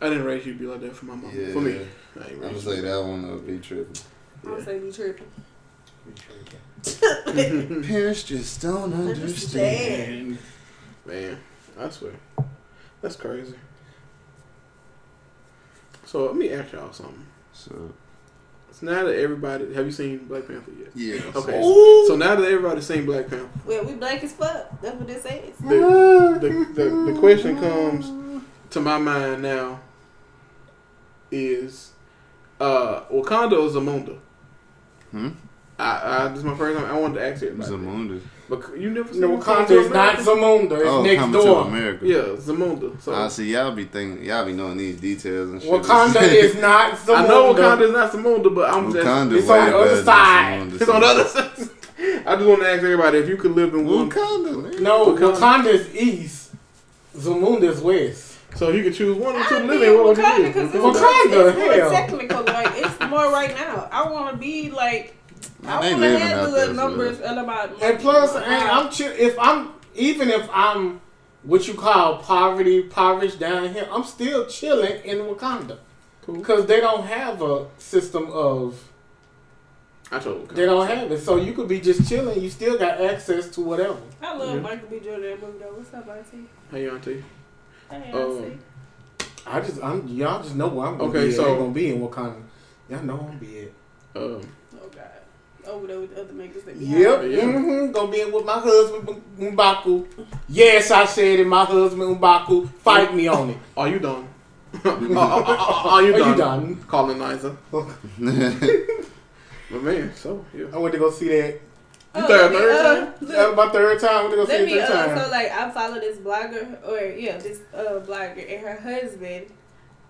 I didn't raise you to be like that for my mom. Yeah. For me, I ain't I'm raised gonna say that one will be tripping. I'm gonna say be tripping. *laughs* Parents just don't understand. Man, I swear, that's crazy. So let me ask y'all something. So So now that everybody, have you seen Black Panther yet? yeah. Okay. Ooh. So now that everybody's seen Black Panther, Well, we black as fuck. That's what it says. the, the, the, the question comes to my mind now is uh Wakanda or Zamunda? Hmm. I, I this is my first time. I wanted to ask everybody. that. Zamunda. But you never seen Wakanda Wakanda is not Zamunda. It's Oh, next coming to door. America. Yeah, Zamunda. So I see y'all be thinking y'all be knowing these details and shit. Wakanda *laughs* is not Zamunda. I know Wakanda is not Zamunda, but I'm just Wakanda It's way on the other better than side. Zamunda. it's on the other side. *laughs* I just want to ask everybody if you could live in one. Wakanda, man. No, Wakanda. Wakanda is east. Zamunda is west. So if you could choose one or two I to mean, live in, what would Wakanda you do? it's, Wakanda, it's more hell. technical. Like it's more right now. I want to be like. I They want to living have out the there, numbers and about. And plus, and I'm chill. If I'm even if I'm what you call poverty, impoverished down here, I'm still chilling in Wakanda Cool. because they don't have a system of. I told Wakanda. They don't have it, so you could be just chilling. You still got access to whatever. I love Yeah. Michael B. Jordan movie though. What's up, Auntie? Hey, auntie. Hey, Um, Auntie. I just, I'm y'all just know where I'm gonna Okay, be. so- So, I'm gonna be in Wakanda. Y'all know I'm gonna be it. Um, oh God. Over there with the other niggas that be Yep, high. Yeah. hmm gonna be in with my husband Mbaku. Yes, I said it. My husband Mbaku. Fight me on it. are you done? *laughs* are, are- are- are you Are done? you done? Colonizer. *laughs* But man, so yeah. I went to go see that. You third, third uh, time? look, That was my third time. I went to go see Let it me, third uh, time. so like I follow this blogger or yeah, this uh blogger and her husband,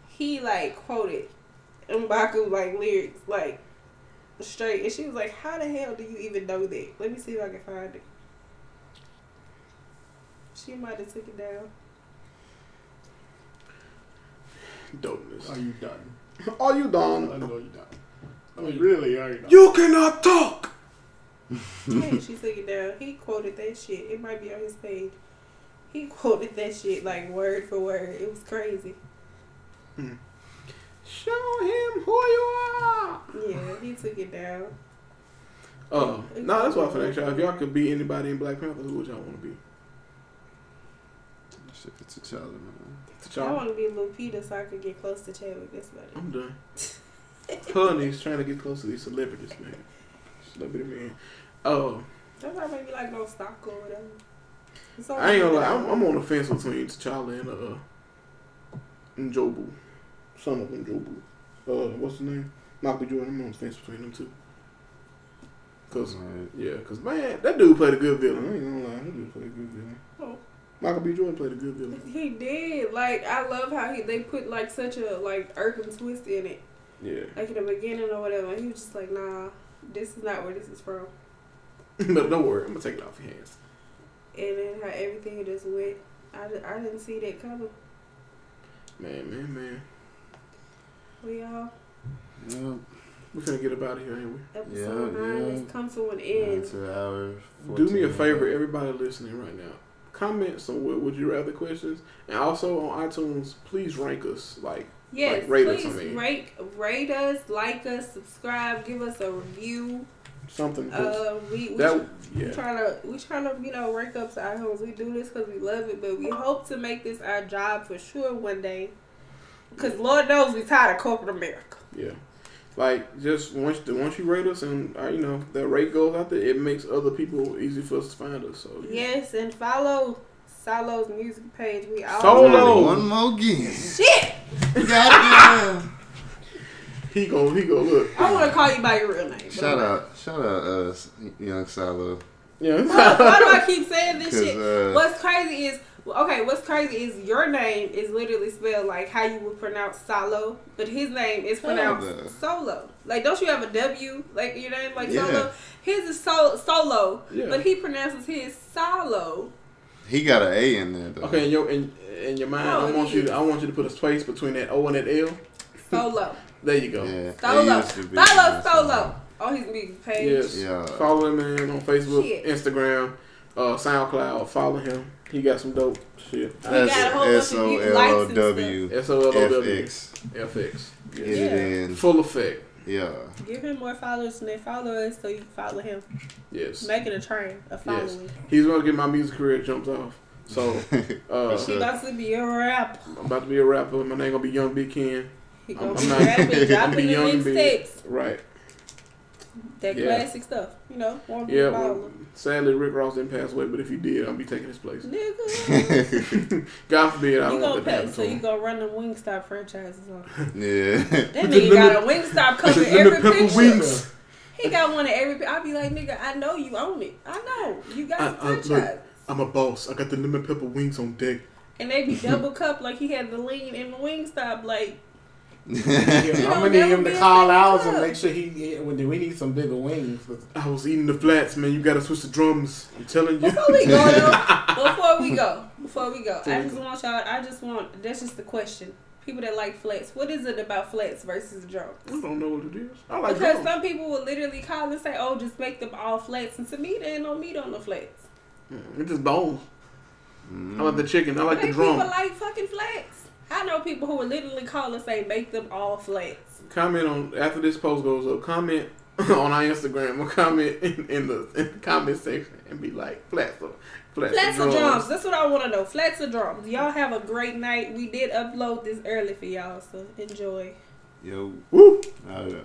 he like quoted Mbaku like lyrics like straight, and she was like, "How the hell do you even know that?" Let me see if I can find it. She might have took it down. Dopeness. Are you done? *laughs* Are you done? I know you're done. I mean, really, are you done? You cannot talk. Yeah, she took it down. He quoted that shit. It might be on his page. He quoted that shit like word for word. It was crazy. Hmm. Show him who you are. Yeah, he took it down. Uh, no, that's why I finna ask y'all. If y'all could be anybody in Black Panther, who would y'all want to be? Shit, it's a child, man. I want to be Lupita so I could get close to Chadwick. That's about it. I'm done. *laughs* Honey's trying to get close to these celebrities, man. Celebrity man. Oh, That's why maybe like no stock or whatever. It's I ain't gonna lie. I'm, I'm on the fence between T'Challa and uh, N'Jobu, son of N'Jobu. Uh, what's his name? Michael B. Jordan. I'm on the fence between them two. Cause Alright. yeah, cause man, that dude played a good villain. I ain't gonna lie, that dude played a good villain. Oh. Michael B. Jordan played a good villain. *laughs* He did. Like I love how he they put like such a like urban twist in it, Yeah, like in the beginning or whatever. He was just like, nah, this is not where this is from. *laughs* but don't worry, I'm gonna take it off your hands. And then how everything just went. I, I didn't see that coming. Man, man, man. We all Yep. We finna get up out of here, ain't we? episode Yeah, nine yeah. has come to an end. Two hours. Do me a favor, minutes. everybody listening right now. Comment some what would you rather questions, and also on iTunes, please rank us. Like, Yes, Like, rate us, please I mean. rate rate us, like us, subscribe, give us a review. Something. Uh, we we, that we yeah. trying to we trying to you know rank up to our homes. We do this because we love it, but we hope to make this our job for sure one day. Because Lord knows we tired of corporate America. Yeah. Like just once the once you rate us and uh, you know that rate goes out there, it makes other people easy for us to find us. So Yes, and follow Solo's music page. We all Solo. One more again. Shit, *laughs* Goddamn. he go he go look. I want to call you by your real name. Shout I'm out, shout out, us, young Salo. Yeah. Why, why do I keep saying this *laughs* shit? uh, what's crazy is okay. What's crazy is your name is literally spelled like how you would pronounce Solo, but his name is pronounced Solo. Solo. Like, don't you have a W like your name like Yeah. Solo? His is so, Solo, Yeah. but he pronounces his Solo. He got an A in there though. Okay, in your in, in your mind, Oh, I it want you. To, I want you to put a space between that O and that L. Solo. There you go. Yeah. Solo. It used to be Follow this, Solo on his music page. Yes. Yeah. Follow him man on Facebook, Shit. Instagram, uh, SoundCloud. Follow him. He got some dope shit. got a whole bunch That's of S O mute L likes O and W S O L O F W X. FX. Get Yeah. it in. Full effect. Yeah. Give him more followers than they follow us so you can follow him. Yes. Make it a trend of Yes. He's gonna get my music career jumps off. So *laughs* uh, He about to be a rap. I'm about to be a rapper. My name gonna be Young Big Ken. He I'm- gonna I'm be not- rapping, *laughs* I'm dropping be the young and big. mixtapes. Right. That Yeah. classic stuff. You know, one Yeah. yeah, Well, sadly, Rick Ross didn't pass away, but if he did, I'll be taking his place. Nigga. *laughs* God forbid, I you don't gonna want that to happen so you him. gonna run the Wingstop franchises on. yeah. *laughs* That With the nigga got a lemon- Wingstop cover With the every lemon pepper picture. wings. He got one of every. I be like, nigga, I know you own it. I know you got I- the I- look. franchise. I'm a boss. I got the lemon pepper wings on deck. And they be *laughs* double cup like he had the lean in the Wingstop. Like I'm gonna need him be to call single ours and make sure he. Yeah, we we need some bigger wings. I was eating the flats, man. You gotta switch the drums. I'm telling you. before we go, *laughs* though, before we go, before we go, I just want y'all. I just want. That's just the question. People that like flats, what is it about flats versus drums? I don't know what it is. I like Because drums. some people will literally call and say, "Oh, just make them all flats," and to me, there ain't no meat on the flats. Mm, It's just bones. Mm. I like the chicken. I like But the people drum. like fucking flats. I know people who will literally call and say, "Make them all flats." Comment on after this post goes up. Comment *laughs* on our Instagram or comment in, in the in the comment section and be like flats or flats, Flats or or drums? That's what I want to know. Flats or drums? Y'all have a great night. We did upload this early for y'all, so enjoy. Yo. Woo. Oh, yeah.